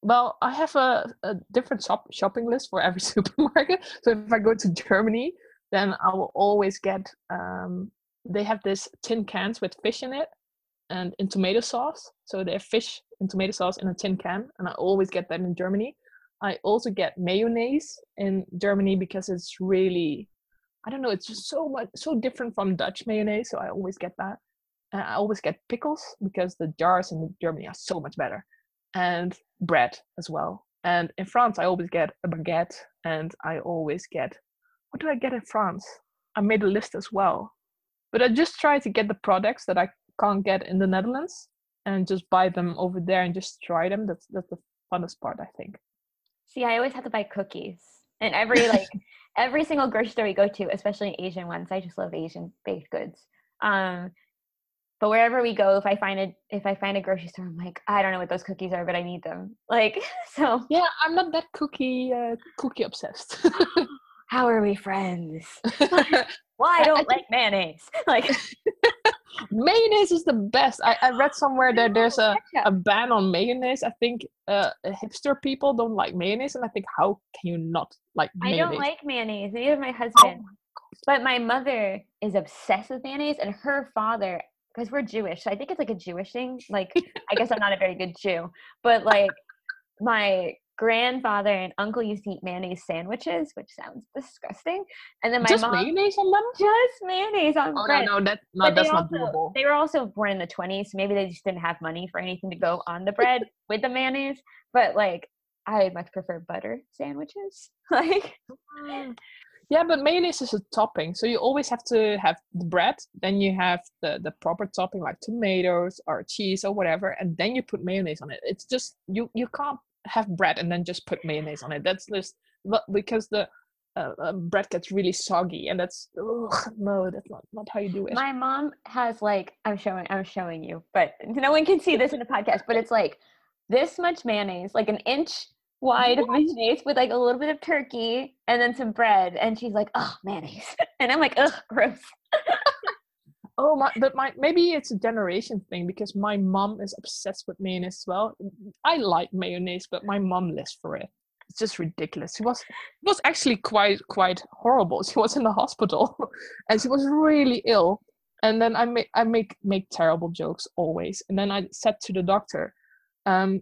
well, I have a, a different shop, shopping list for every [laughs] supermarket. So if I go to Germany, then I will always get. Um, they have this tin cans with fish in it, and in tomato sauce. So they have fish and tomato sauce in a tin can, and I always get that in Germany. I also get mayonnaise in Germany because it's really, I don't know, it's just so much so different from Dutch mayonnaise. So I always get that. And I always get pickles because the jars in Germany are so much better, and bread as well. And in France, I always get a baguette, and I always get what do I get in France? I made a list as well, but I just try to get the products that I can't get in the Netherlands and just buy them over there and just try them. That's that's the funnest part, I think. See, I always have to buy cookies. And every [laughs] like every single grocery store we go to, especially Asian ones, I just love Asian baked goods. Um, but wherever we go, if I find a if I find a grocery store, I'm like, I don't know what those cookies are, but I need them. [laughs] Like [laughs] so. Yeah, I'm not that cookie uh, cookie obsessed. [gasps] How are we friends? well, I don't I, like mayonnaise. Like mayonnaise is the best. I, I read somewhere that there's a, a ban on mayonnaise. I think uh, hipster people don't like mayonnaise, and I think how can you not like mayonnaise? I don't like mayonnaise. Neither my husband. Oh but my mother is obsessed with mayonnaise, and her father, because we're Jewish, so I think it's like a Jewish thing. Like, I guess I'm not a very good Jew, but like my grandfather and uncle used to eat mayonnaise sandwiches, which sounds disgusting. And then my just mom mayonnaise on them, just mayonnaise on oh, bread. No, no, no but that's not doable. They were also born in the 20s, so maybe they just didn't have money for anything to go on the bread [laughs] with the mayonnaise. But like, I much prefer butter sandwiches. [laughs] like, mm. yeah, but mayonnaise is a topping, so you always have to have the bread, then you have the the proper topping like tomatoes or cheese or whatever, and then you put mayonnaise on it. It's just you you can't have bread and then just put mayonnaise on it. That's just because the uh, uh, bread gets really soggy, and that's ugh, no, that's not not how you do it. My mom has like I'm showing I'm showing you, but no one can see this in the podcast. But it's like this much mayonnaise, like an inch wide of mayonnaise with like a little bit of turkey and then some bread. And she's like, "Oh, mayonnaise," [laughs] and I'm like, "Ugh, gross." [laughs] Oh my, but my maybe it's a generation thing because my mom is obsessed with mayonnaise as well. I like mayonnaise, but my mom lives for it. It's just ridiculous. She was it was actually quite quite horrible. She was in the hospital, [laughs] and she was really ill. And then I make I make make terrible jokes always. And then I said to the doctor, um,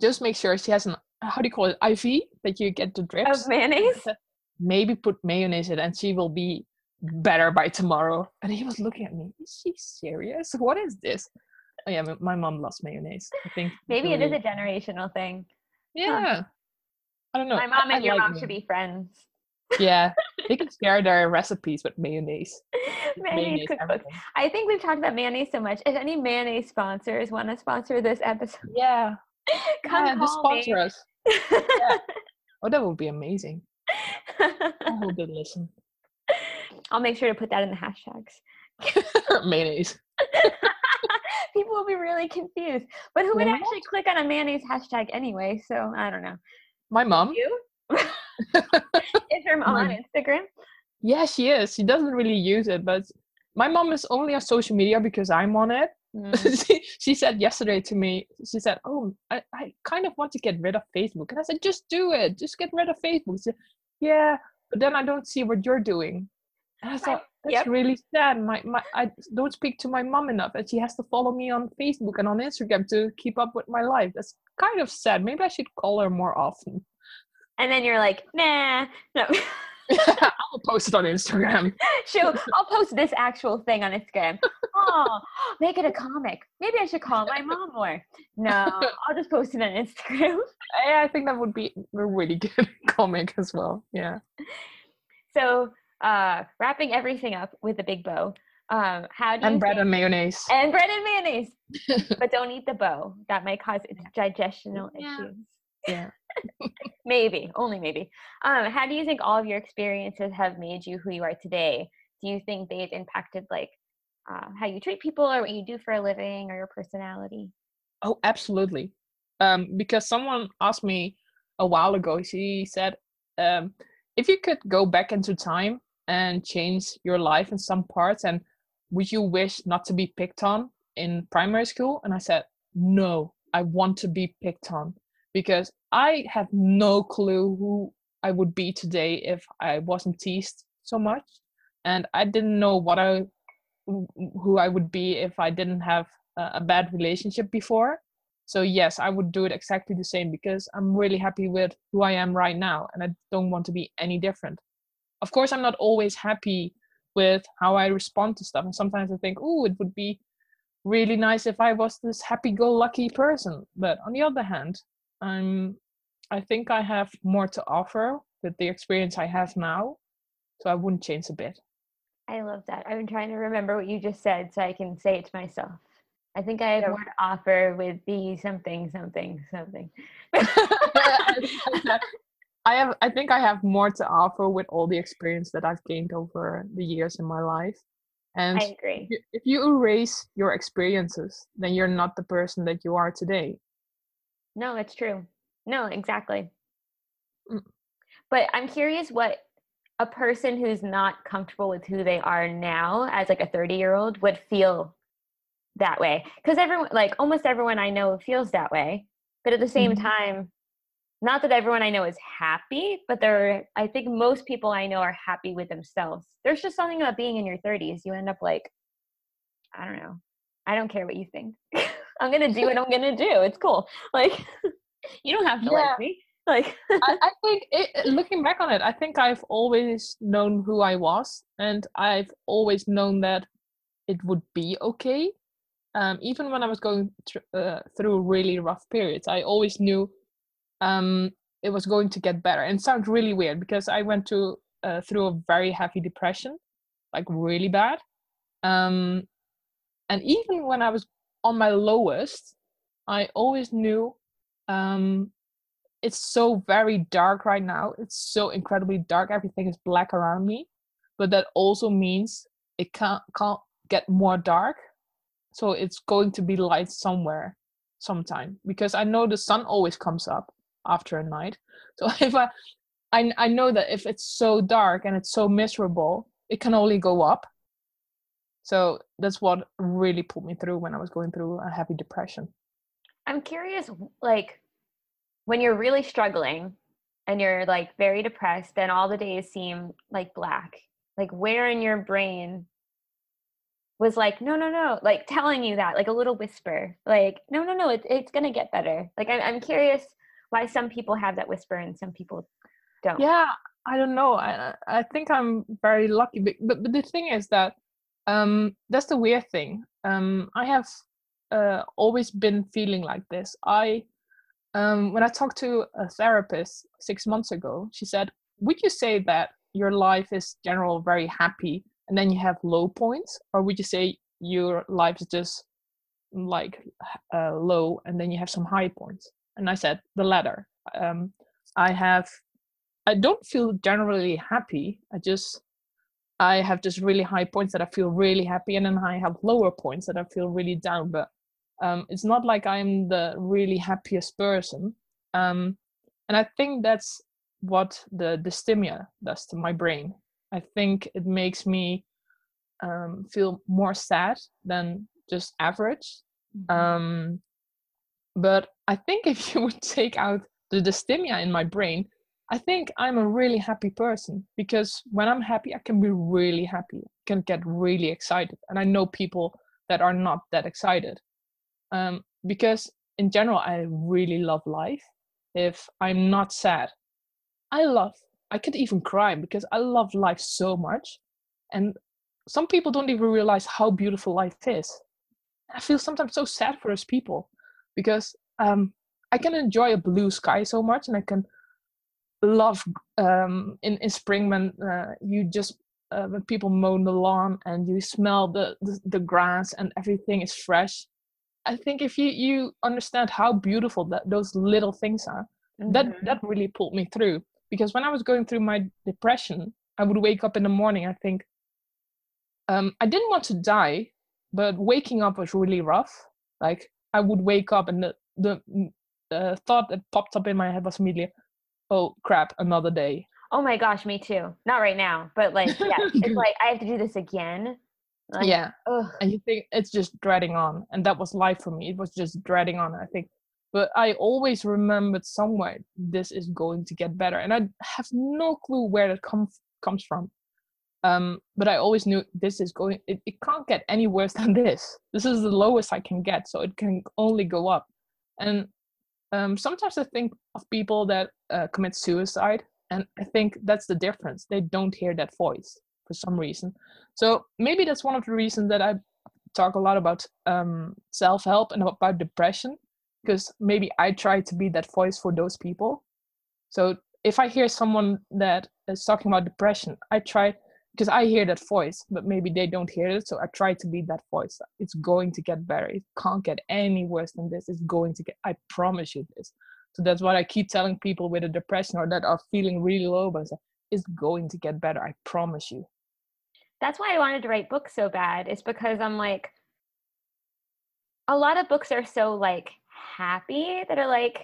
just make sure she has an how do you call it IV that you get the drips of mayonnaise. [laughs] Maybe put mayonnaise in, and she will be better by tomorrow. And he was looking at me. Is she serious? What is this? Oh yeah, my mom loves mayonnaise. I think maybe really... it is a generational thing. Yeah, huh. I don't know. My mom I, and I your like mom mayonnaise. should be friends. Yeah, [laughs] they can share their recipes with mayonnaise. mayonnaise, mayonnaise. I think we've talked about mayonnaise so much. If any mayonnaise sponsors want to sponsor this episode, yeah, [laughs] come yeah, call sponsor me. us. [laughs] yeah. Oh, that would be amazing. I hope they listen. I'll make sure to put that in the hashtags. [laughs] mayonnaise. [laughs] People will be really confused. But who would actually click on a mayonnaise hashtag anyway? So I don't know. My mom. You? [laughs] is your mom on Instagram? Yeah, she is. She doesn't really use it, but my mom is only on social media because I'm on it. Mm. she, she, said yesterday to me, she said, Oh, I, I kind of want to get rid of Facebook. And I said, Just do it. Just get rid of Facebook. She said, yeah, but then I don't see what you're doing. And I thought that's yep. really sad. My my I don't speak to my mom enough, and she has to follow me on Facebook and on Instagram to keep up with my life. That's kind of sad. Maybe I should call her more often. And then you're like, nah, no. [laughs] [laughs] I'll post it on Instagram. [laughs] Sure, I'll post this actual thing on Instagram. Oh, make it a comic. Maybe I should call my mom more. No, I'll just post it on Instagram. Yeah, I think that would be a really good comic as well. Yeah. So uh, wrapping everything up with a big bow. Um, how do and bread think, and mayonnaise and bread and mayonnaise, [laughs] but don't eat the bow. That might cause digestional yeah. issues. Yeah, [laughs] maybe only maybe. Um, how do you think all of your experiences have made you who you are today? Do you think they've impacted like uh, how you treat people, or what you do for a living, or your personality? Oh, absolutely. Um, because someone asked me a while ago. She said, um, if you could go back into time and change your life in some parts and would you wish not to be picked on in primary school? And i said no i want to be picked on because i have no clue who i would be today if i wasn't teased so much. And i didn't know what i who i would be if i didn't have a bad relationship before. So yes i would do it exactly the same because i'm really happy with who i am right now and i don't want to be any different of course i'm not always happy with how i respond to stuff and sometimes i think oh it would be really nice if i was this happy-go-lucky person. But on the other hand i'm i think i have more to offer with the experience i have now so i wouldn't change a bit. I love that. I'm trying to remember what you just said so i can say it to myself. I think I have more to offer with the something, something, something. [laughs] [laughs] I have I think I have more to offer with all the experience that I've gained over the years in my life. And I agree. If you erase your experiences, then you're not the person that you are today. No, it's true. No, exactly. Mm. But I'm curious what a person who's not comfortable with who they are now as like a 30 year old would feel that way because everyone like almost everyone i know feels that way but at the same mm-hmm. time not that everyone I know is happy, but there I think most people I know are happy with themselves. There's just something about being in your 30s. You end up like I don't know. I don't care what you think. [laughs] I'm going to do what I'm going to do. It's cool. [laughs] Like [laughs] you don't have to yeah. like me. Like I, I, think it, looking back on it, I think I've always known who I was and I've always known that it would be okay. Um, even when I was going tr- uh, through really rough periods, I always knew um, it was going to get better. And sounds really weird because I went to uh, through a very heavy depression, like really bad. Um, and even when I was on my lowest, I always knew um, it's so very dark right now. It's so incredibly dark. Everything is black around me. But that also means it can't can't get more dark. So it's going to be light somewhere sometime because I know the sun always comes up after a night. So [laughs] if I I I know that if it's so dark and it's so miserable, it can only go up. So that's what really pulled me through when I was going through a heavy depression. I'm curious, like when you're really struggling and you're like very depressed and all the days seem like black, like where in your brain was like, no, no, no, like telling you that, like a little whisper, like, no, no, no, it's it's gonna get better. Like I'm I'm curious why some people have that whisper and some people don't. Yeah, I don't know. I I think I'm very lucky, but but, but the thing is that um that's the weird thing. Um, I have uh, always been feeling like this. I um when I talked to a therapist six months ago, she said, "Would you say that your life is general very happy and then you have low points or would you say your life is just like uh, low and then you have some high points and i said the latter um, i have i don't feel generally happy i just i have just really high points that i feel really happy and then i have lower points that i feel really down but um, it's not like i'm the really happiest person um, and i think that's what the dysthymia does to my brain I think it makes me um, feel more sad than just average. Mm-hmm. Um, but I think if you would take out the dysthymia in my brain, I think I'm a really happy person because when I'm happy, I can be really happy, can get really excited. And I know people that are not that excited. Um, because in general, I really love life. If I'm not sad, I love I could even cry because I love life so much. And some people don't even realize how beautiful life is. I feel sometimes so sad for those people because um, I can enjoy a blue sky so much and I can love um, in, in spring when uh, you just uh, when people mow the lawn and you smell the, the, the grass and everything is fresh i think if you you understand how beautiful that those little things are mm-hmm. that that really pulled me through because when I was going through my depression, I would wake up in the morning. I think um, I didn't want to die, but waking up was really rough. Like I would wake up and the the, the thought that popped up in my head was immediately, "Oh crap, another day." Oh my gosh, me too. Not right now, but like yeah, it's [laughs] like I have to do this again. Like, yeah, ugh. and you think it's just dreading on, and that was life for me. It was just dreading on. I think but I always remembered somewhere this is going to get better, and I have no clue where that comes comes from. Um, but I always knew this is going. It, it can't get any worse than this. This is the lowest I can get, so it can only go up. And um, sometimes I think of people that uh, commit suicide, and I think that's the difference. They don't hear that voice for some reason. So maybe that's one of the reasons that I talk a lot about um, self help and about depression because maybe I try to be that voice for those people. So if I hear someone that is talking about depression, I try because I hear that voice, but maybe they don't hear it. So I try to be that voice. It's going to get better. It can't get any worse than this. It's going to get, I promise you this. So that's what I keep telling people with a depression or that are feeling really low, but it's going to get better. I promise you. That's why I wanted to write books so bad. It's because I'm like, a lot of books are so like happy that are like,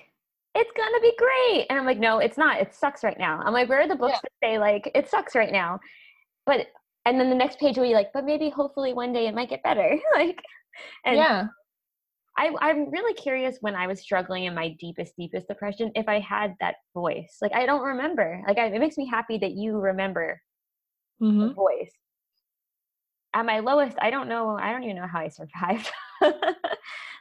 it's gonna be great. And I'm like, no, it's not. It sucks right now. I'm like, where are the books yeah. that say like it sucks right now? But and then the next page will be like, but maybe hopefully one day it might get better. [laughs] like and yeah. I, I'm really curious when I was struggling in my deepest, deepest depression, if I had that voice. Like I don't remember. Like I, it makes me happy that you remember mm-hmm. the voice. At my lowest, I don't know. I don't even know how I survived. [laughs]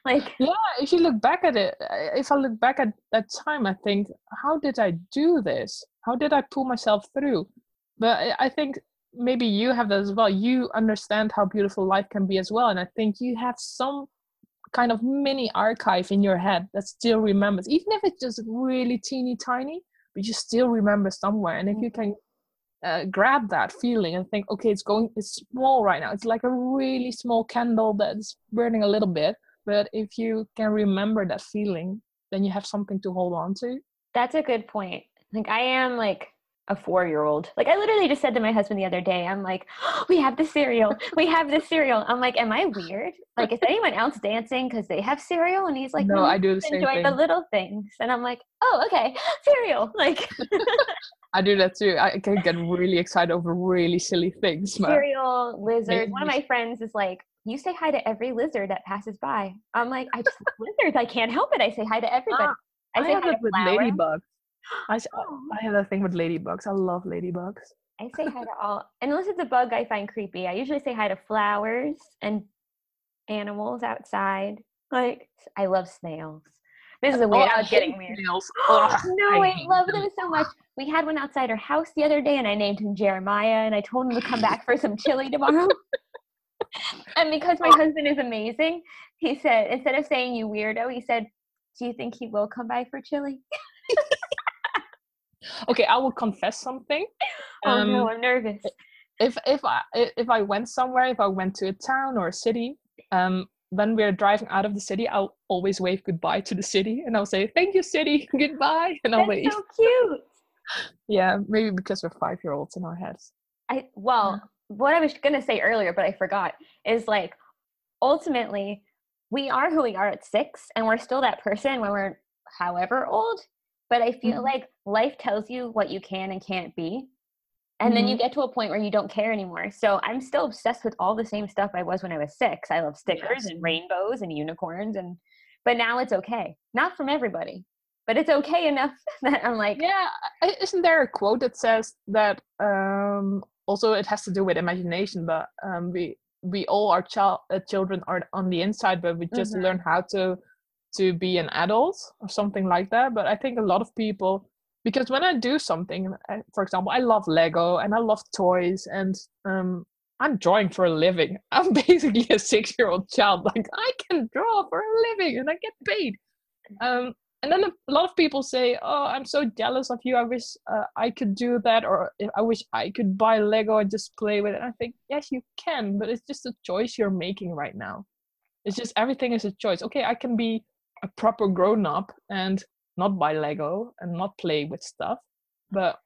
like yeah if you look back at it if i look back at that time i think how did i do this how did i pull myself through but i think maybe you have that as well. You understand how beautiful life can be as well and i think you have some kind of mini archive in your head that still remembers even if it's just really teeny tiny but you still remember somewhere. And if you can uh, grab that feeling and think okay it's going it's small right now. It's like a really small candle that's burning a little bit but if you can remember that feeling then you have something to hold on to. That's a good point. Like I am like a four year old. Like I literally just said to my husband the other day, I'm like, oh, [gasps] we have the cereal. [laughs] We have the cereal. I'm like, am I weird? Like, is anyone else dancing because they have cereal? And he's like, no, I do the same enjoy thing. the little things. And I'm like, oh, okay, [gasps] cereal. Like [laughs] I do that too. I can get really excited over really silly things. [laughs] Cereal, lizards. One of my friends is like, you say hi to every lizard that passes by. I'm like, I just lizards. I can't help it. I say hi to everybody. Ah, I I say have hi to it with ladybugs. I. I have that thing with ladybugs. I love ladybugs. I say hi to all, unless it's a bug I find creepy. I usually say hi to flowers and animals outside. Like I love snails. This is a weird. Oh, I I was getting weird. snails. [gasps] No, I, hate love them. them so much. We had one outside our house the other day, and I named him Jeremiah, and I told him to come back for some chili tomorrow. [laughs] [laughs] and because my husband is amazing, he said instead of saying "you weirdo," he said, "Do you think he will come by for chili?" [laughs] Okay, I will confess something. [laughs] oh no, Um, I'm nervous. if if I if I went somewhere, if I went to a town or a city, um, when we're driving out of the city, I'll always wave goodbye to the city, and I'll say thank you, city, [laughs] goodbye, and I'll That's wave. so cute. Yeah, maybe because we're five year olds in our heads. I well, what I was gonna say earlier, but I forgot, is like ultimately we are who we are at six, and we're still that person when we're however old. But I feel Mhm. like life tells you what you can and can't be. And then you get to a point where you don't care anymore. So I'm still obsessed with all the same stuff I was when I was six. I love stickers Yes. and rainbows and unicorns and but now it's okay. Not from everybody. But it's okay enough [laughs] that I'm like, Yeah, isn't there a quote that says that um, also it has to do with imagination, but um, we we all are child uh, children are on the inside, but we just Mhm. learn how to to be an adult or something like that. But I think a lot of people because when I do something, uh, for example, I love Lego and I love toys and um, I'm drawing for a living. [laughs] I'm basically a six-year-old child. [laughs] Like I can draw for a living and I get paid. Um, and then a lot of people say, "Oh, I'm so jealous of you. I wish uh, I could do that, or I wish I could buy Lego and just play with it." And I think, yes, you can, but it's just a choice you're making right now. It's just everything is a choice. Okay, I can be a proper grown-up and not buy Lego and not play with stuff, but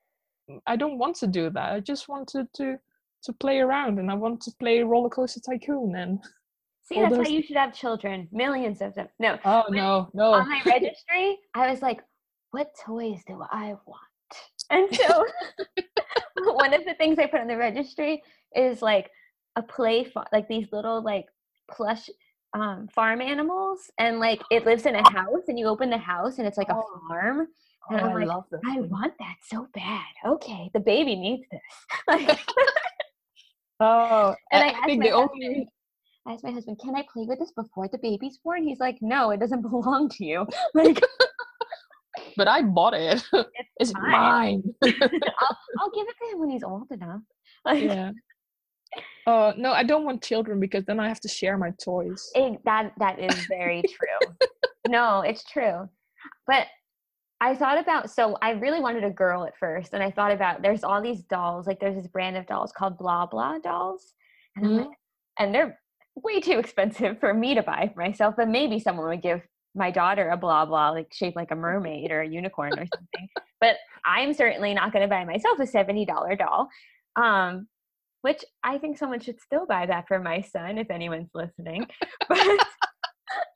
I don't want to do that. I just wanted to to play around, and I want to play Roller Coaster Tycoon. And see, that's those- why you should have children. Millions of them. No. oh When- no, no, on my registry, I was like, what toys do I want? And so [laughs] one of the things I put on the registry is like a play fa- like these little like plush um, farm animals and like it lives in a house and you open the house and it's like Oh. a farm. oh, and I'm I like, love that. I want that so bad. Okay, the baby needs this. Like, [laughs] Oh, and I, I think my the husband, only I asked my husband, "Can I play with this before the baby's born?" He's like, "No, it doesn't [laughs] belong to you." [laughs] Like, but I bought it. it's it's mine. mine. I'll, I'll give it to him when he's old enough. Like, yeah. Oh no, I don't want children because then I have to share my toys. it- that that is very true. no, it's true. But I thought about so I really wanted a girl at first, and I thought about there's all these dolls. Like there's this brand of dolls called Blah Blah dolls, and I'm Mhm. like, and they're way too expensive for me to buy for myself. But maybe someone would give my daughter a Blah Blah like shaped like a mermaid or a unicorn or something. but I'm certainly not going to buy myself a seventy dollar doll. Um, which I think someone should still buy that for my son if anyone's listening. [laughs] But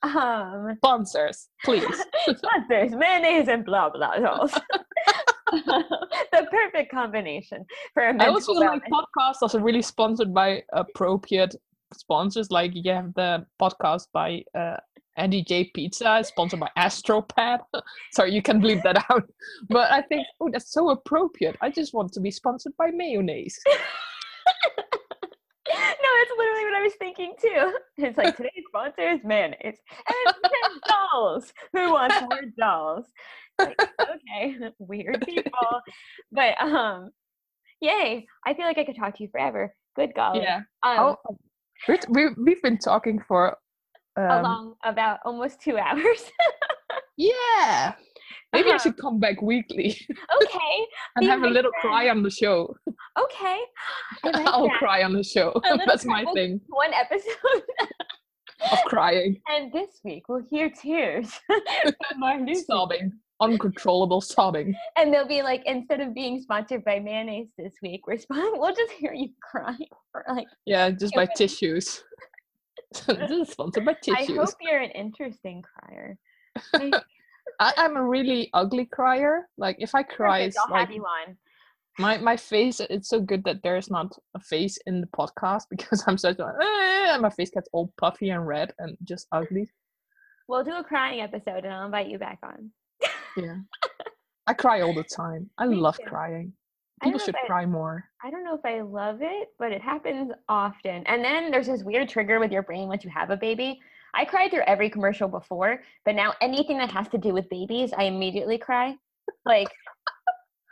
um, Sponsors, please. [laughs] sponsors, mayonnaise and blah blah dolls. the perfect combination for a I mental I also feel like podcasts are really sponsored by appropriate sponsors. Like you have the podcast by uh, Andy J Pizza, sponsored by Astropad. [laughs] Sorry, you can bleep that out. But I think, oh, that's so appropriate. I just want to be sponsored by mayonnaise. No, that's literally what I was thinking too. It's like today's sponsor is mayonnaise and then dolls. Who wants more dolls? Like, okay, weird people, but um, yay! I feel like I could talk to you forever. Good golly. Yeah. Um, Oh, we're, we, we've been talking for. Um, along about almost two hours. Yeah. Maybe I Uh-huh. should come back weekly okay, [laughs] and have a little cry on the show. Okay. [gasps] Like I'll that. cry on the show. [laughs] [laughs] That's my thing [laughs] One episode, of crying, and this week we'll hear tears sobbing. uncontrollable sobbing. And they'll be like, instead of being sponsored by mayonnaise this week, we're spon- we'll just hear you cry for like. Yeah, just by tissues. this is sponsored by tissues. I hope you're an interesting crier. Like, I, I'm a really ugly crier. Like if I cry, perfect, it's I'll like have you on. My my face. It's so good that there's not a face in the podcast [laughs] because I'm such a eh, my face gets all puffy and red and just ugly. We'll do a crying episode, and I'll invite you back on. Yeah, [laughs] I cry all the time. I Me love too. crying. People should I- cry more. I don't know if I love it, but it happens often. And then there's this weird trigger with your brain once you have a baby. I cried through every commercial before, but now anything that has to do with babies, I immediately cry. Like,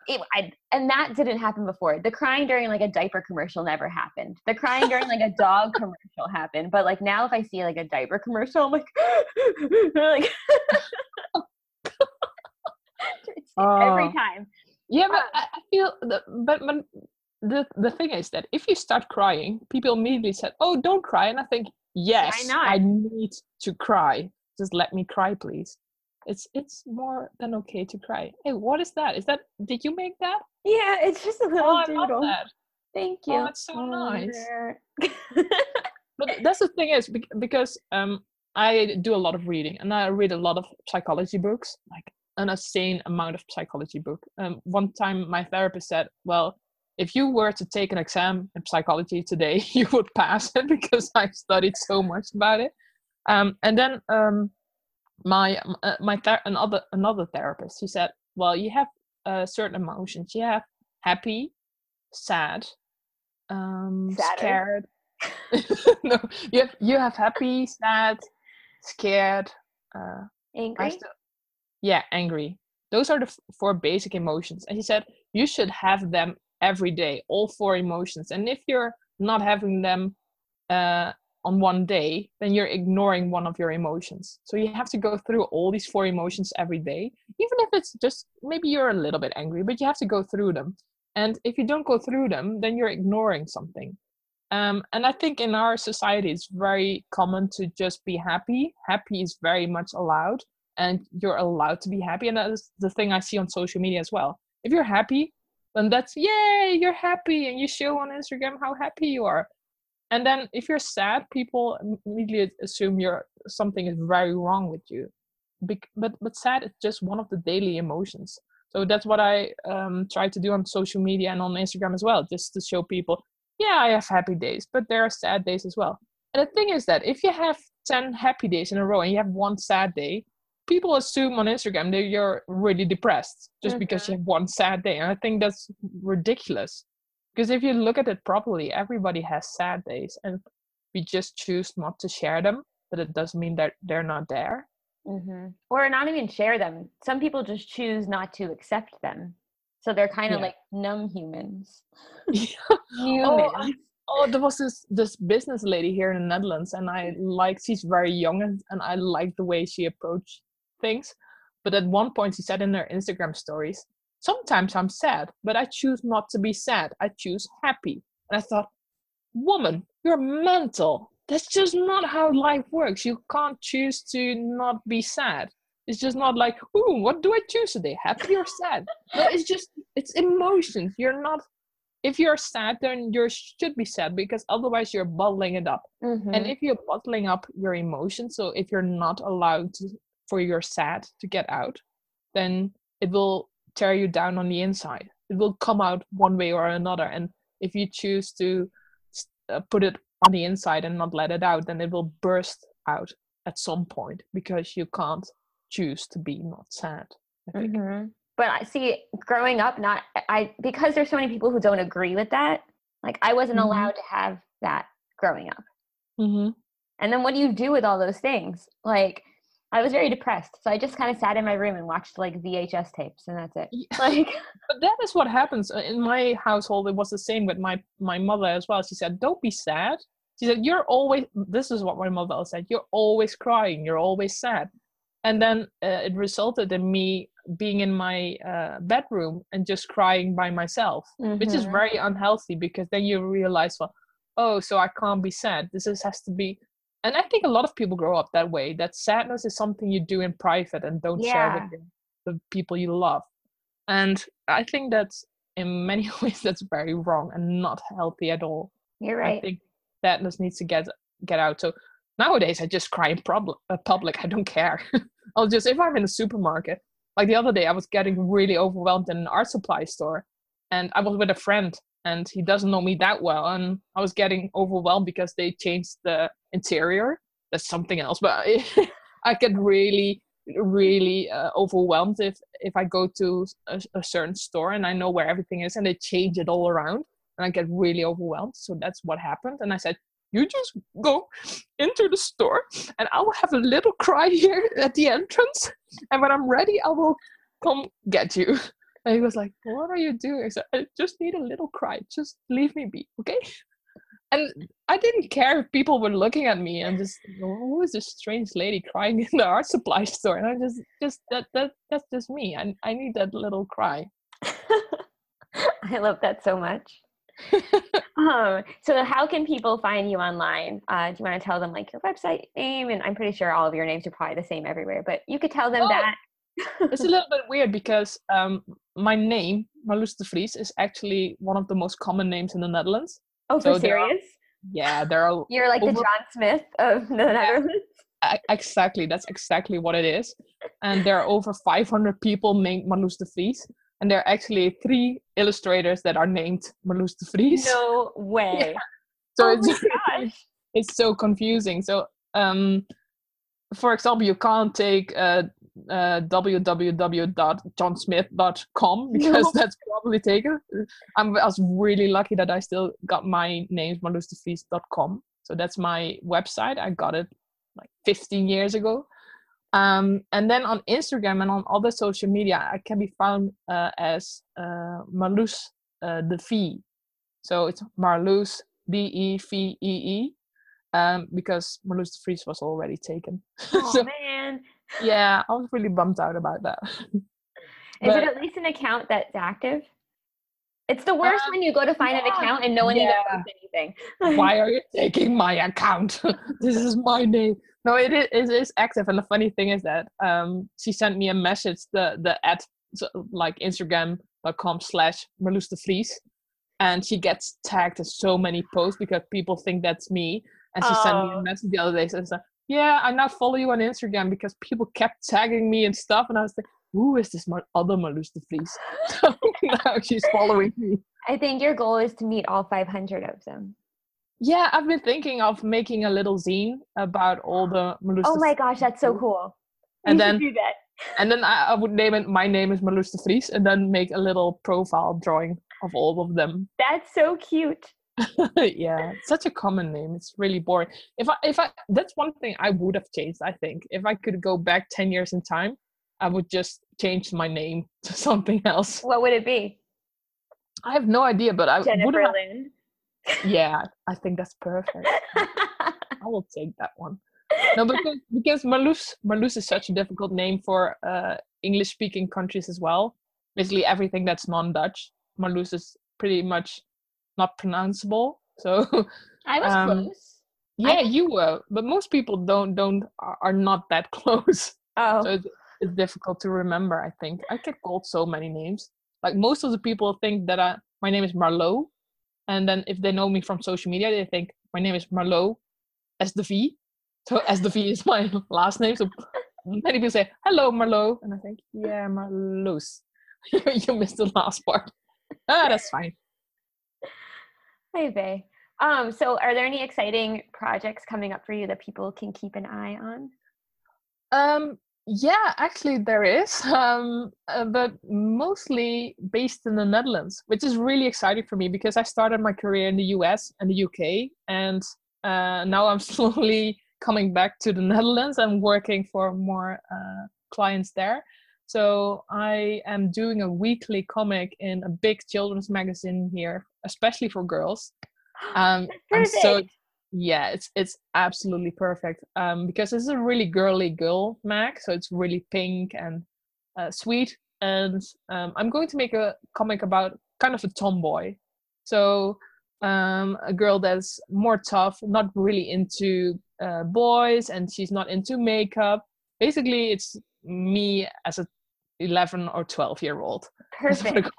it, I, and that didn't happen before. The crying during like a diaper commercial never happened. The crying during like a dog commercial happened. But like now, if I see like a diaper commercial, I'm like, [laughs] like [laughs] every Oh. time. Yeah, but Um, I feel the but, but the the thing is that if you start crying, people immediately said, "Oh, don't cry," and I think, yes? I need to cry. Just let me cry, please. It's it's more than okay to cry. Hey, what is that? Is that did you make that? Yeah, it's just a little Oh, I doodle. love that. Thank you. Oh, it's so nice. But [laughs] that's the thing is because um I do a lot of reading and I read a lot of psychology books, like an insane amount of psychology book. Um, one time my therapist said, "Well, if you were to take an exam in psychology today, [laughs] you would pass it [laughs] because I studied so much about it." Um, and then um, my uh, my ther- another another therapist, he said, "Well, you have uh, certain emotions. You have happy, sad, um, Sadder. scared." [laughs] no, you have you have happy, sad, scared. Uh, Angry? still, yeah, angry. Those are the f- four basic emotions. And he said you should have them every day, all four emotions. And if you're not having them uh, on one day, then you're ignoring one of your emotions. So you have to go through all these four emotions every day, even if it's just maybe you're a little bit angry, but you have to go through them. And if you don't go through them, then you're ignoring something. Um, and I think in our society, it's very common to just be happy. Happy is very much allowed, and you're allowed to be happy. And that is the thing I see on social media as well. If you're happy, then that's yay, you're happy, and you show on Instagram how happy you are. And then if you're sad, people immediately assume you're something is very wrong with you. Bec- but but sad is just one of the daily emotions. So that's what I um, try to do on social media and on Instagram as well, just to show people yeah, I have happy days, but there are sad days as well. And the thing is that if you have 10 happy days in a row and you have one sad day, people assume on Instagram that you're really depressed just because you have one sad day. And I think that's ridiculous. Because if you look at it properly, everybody has sad days and we just choose not to share them, but it doesn't mean that they're not there. hmm Or not even share them. Some people just choose not to accept them. So they're kind of Yeah. like numb humans. [laughs] oh, I- oh, there was this this business lady here in the Netherlands, and I like she's very young, and, and I like the way she approached things. But at one point, she said in her Instagram stories, "Sometimes I'm sad, but I choose not to be sad. I choose happy." And I thought, woman, you're mental. That's just not how life works. You can't choose to not be sad. It's just not like, ooh, what do I choose today? Happy or sad? No, it's just it's emotions. You're not if you're sad, then you should be sad because otherwise you're bottling it up. Mhm. And if you're bottling up your emotions, so if you're not allowed to, for your sad to get out, then it will tear you down on the inside. It will come out one way or another. And if you choose to uh, put it on the inside and not let it out, then it will burst out at some point because you can't choose to be not sad. I think. Mhm. But I see growing up, not I because there's so many people who don't agree with that. Like I wasn't Mhm. allowed to have that growing up. Mm-hmm. And then what do you do with all those things? Like I was very depressed, so I just kind of sat in my room and watched like VHS tapes, and that's it. [laughs] Like [laughs] but that is what happens uh, in my household it was the same with my my mother as well she said don't be sad she said you're always this is what my mother said you're always crying you're always sad and then uh, it resulted in me being in my uh, bedroom and just crying by myself which is Mhm. very unhealthy because then you realize well oh so i can't be sad this is, has to be and i think a lot of people grow up that way that sadness is something you do in private and don't share with the people you love. And i think that's in many [laughs] ways that's very wrong and not healthy at all. You're right. i think sadness needs to get get out. So nowadays i just cry in prob- uh, public. I don't care. [laughs] I'll just if i'm in a supermarket like the other day i was getting really overwhelmed in an art supply store and i was with a friend and he doesn't know me that well and i was getting overwhelmed because they changed the interior that's something else but [laughs] i get really really uh, overwhelmed if if i go to a, a, certain store and i know where everything is and they change it all around and i get really overwhelmed. So that's what happened. And i said you just go into the store and i will have a little cry [laughs] here at the entrance. And when i'm ready i will come get you. [laughs] And he was like what are you doing? I said i just need a little cry. Just leave me be okay and I didn't care if people were looking at me and just who is this strange lady crying [laughs] in the art supply store and I just just that that that's just me I I need that little cry. [laughs] I love that so much. [laughs] um, so how can people find you online? Uh, do you want to tell them like your website name? And I'm pretty sure all of your names are probably the same everywhere, but you could tell them oh, that. it's a little bit weird because um, my name, Marloes de Vries, is actually one of the most common names in the Netherlands. Oh, so, serious? Are, yeah, there are. You're like over, the John Smith of the Netherlands. Exactly, that's exactly what it is. And there are over 500 people named Marloes de Vries. And there are actually three illustrators that are named Marloes de Vries. No [laughs] way. Yeah. So oh it's, [laughs] it's so confusing. So, um, for example, you can't take uh, uh, www.johnsmith.com because no. that's probably taken. I'm, I was really lucky that I still got my name, marloesdevries.com. So that's my website. I got it like 15 years ago. Um, and then on Instagram and on other social media, I can be found uh, as uh, Marloes uh, de. So it's Marloes D E V E E um, because Marloes de Vries was already taken. [laughs] Oh so, man! Yeah, I was really bummed out about that. [laughs] Is it at least an account that's active? It's the worst um, when you go to find yeah, an account and no one yeah. even posts anything. Why are you [laughs] taking my account? [laughs] this is my name. No, it is, it is active, and the funny thing is that um, she sent me a message the the at so, like Instagram.com slash Marloes de Vries, and she gets tagged in so many posts because people think that's me. And she oh. sent me a oh. message the other day said, yeah, I now follow you on Instagram because people kept tagging me and stuff. And I was like, who is this other Marloes de Vries? So [laughs] now she's following me. I think your goal is to meet all 500 of them. Yeah, I've been thinking of making a little zine about all the Marloes. Oh my gosh, that's so cool. And you then do that. and then I, I, would name it my name is Marloes de Vries and then make a little profile drawing of all of them. That's so cute. [laughs] yeah, such a common name. It's really boring. If I if I that's one thing I would have changed, I think. If I could go back 10 years in time, I would just change my name [laughs] to something else. What would it be? I have no idea, but I would have, Yeah, I think that's perfect. [laughs] I will take that one. No, because because Marloes Marloes is such a difficult name for uh, English speaking countries as well. Basically everything that's non-Dutch, Marloes is pretty much not pronounceable. So I was um, close. Yeah, I... you were, but most people don't don't are not that [laughs] close. Oh, so it's, it's difficult to remember. I think I get called so many names. Like most of the people think that I, my name is Marlo, and then if they know me from social media, they think my name is Marlo, as the V. So [laughs] as the V is my [laughs] last name. So many people say hello Marlo, and I think yeah Marloes. you missed the last part. Ah, that's fine. Hi, Bay. Um, so are there any exciting projects coming up for you that people can keep an eye on? Um, yeah, actually there is, [laughs] um, uh, but mostly based in the Netherlands, which is really exciting for me because I started my career in the US and the UK, and uh, now I'm [laughs] slowly coming back to the Netherlands. I'm working for more uh, clients there. So I am doing a weekly comic in a big children's magazine here, especially for girls. [gasps] Um, and so yeah, it's it's absolutely perfect um, because is a really girly girl mag, so it's really pink and uh, sweet. And um, I'm going to make a comic about kind of a tomboy, so um, a girl that's more tough, not really into uh, boys, and she's not into makeup. Basically, it's me as a 11 or 12 year old. [laughs] Perfect.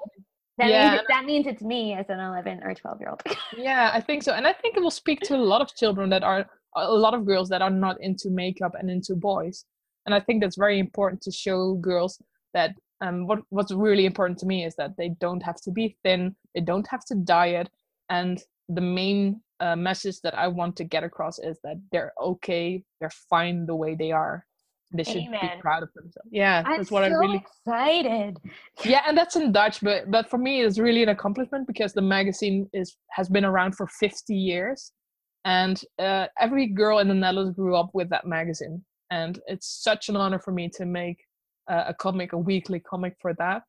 That, yeah. means, that means it's me as an 11 or 12 year old. [laughs] yeah, I think so. And I think it will speak to a lot of children that are, a lot of girls that are not into makeup and into boys. And I think that's very important to show girls that um, what, what's really important to me is that they don't have to be thin, they don't have to diet. And the main uh, message that I want to get across is that they're okay, they're fine the way they are they should Amen. be proud of themselves. Yeah, I'm that's what so I really excited. Yeah, and that's in Dutch, but but for me it's really an accomplishment because the magazine is has been around for 50 years, and uh, every girl in the Netherlands grew up with that magazine, and it's such an honor for me to make uh, a comic, a weekly comic for that.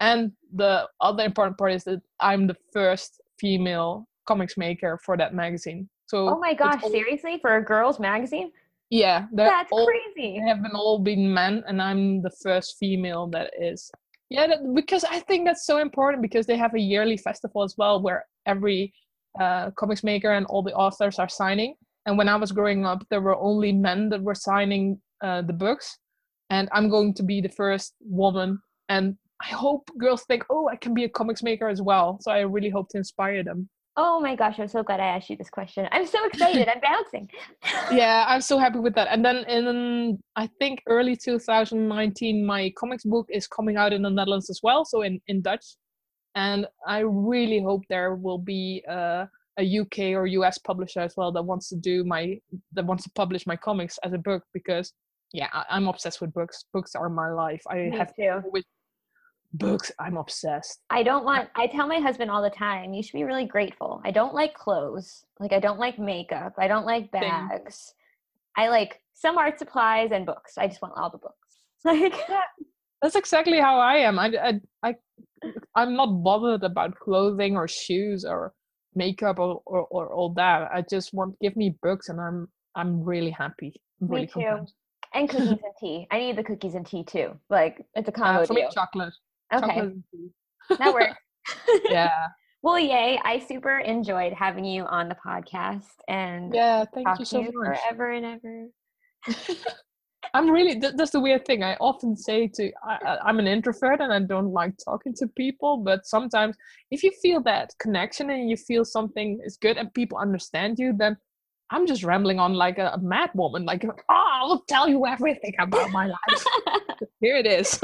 And the other important part is that I'm the first female comics maker for that magazine. So oh my gosh, seriously, for a girls' magazine? Yeah, that's all, crazy. They have been all been men, and I'm the first female that is. Yeah, that, because I think that's so important because they have a yearly festival as well where every uh, comics maker and all the authors are signing. And when I was growing up, there were only men that were signing uh, the books, and I'm going to be the first woman. And I hope girls think, oh, I can be a comics maker as well. So I really hope to inspire them. Oh my gosh, I'm so glad I asked you this question. I'm so excited. I'm bouncing. [laughs] yeah, I'm so happy with that. And then in I think early 2019, my comics book is coming out in the Netherlands as well, so in in Dutch. And I really hope there will be uh, a UK or US publisher as well that wants to do my that wants to publish my comics as a book because yeah, I, am obsessed with books. Books are my life. I Me have too. always books i'm obsessed. I don't want i tell my husband all the time you should be really grateful. I don't like clothes. Like i don't like makeup. I don't like bags. I like some art supplies and books. I just want all the books. [laughs] Like that's exactly how i am. I, I i i'm not bothered about clothing or shoes or makeup or, or, or all that. I just want give me books and i'm i'm really happy. I'm me too. content. and cookies [laughs] and tea. I need the cookies and tea too. Like it's a combo uh, for me chocolate Okay. that works. [laughs] yeah. Well, yay. I super enjoyed having you on the podcast and yeah, thank you so you much. Forever and ever. [laughs] I'm really, that's the weird thing. I often say to, I, I'm an introvert and I don't like talking to people, but sometimes if you feel that connection and you feel something is good and people understand you, then I'm just rambling on like a, a mad woman. Like, oh, I'll tell you everything about my life. [laughs] Here it is.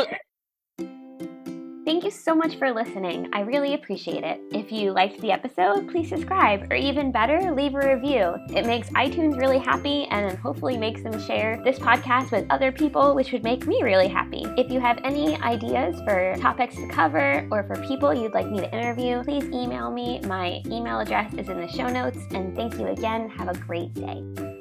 Thank you so much for listening. I really appreciate it. If you liked the episode, please subscribe, or even better, leave a review. It makes iTunes really happy and hopefully makes them share this podcast with other people, which would make me really happy. If you have any ideas for topics to cover or for people you'd like me to interview, please email me. My email address is in the show notes. And thank you again. Have a great day.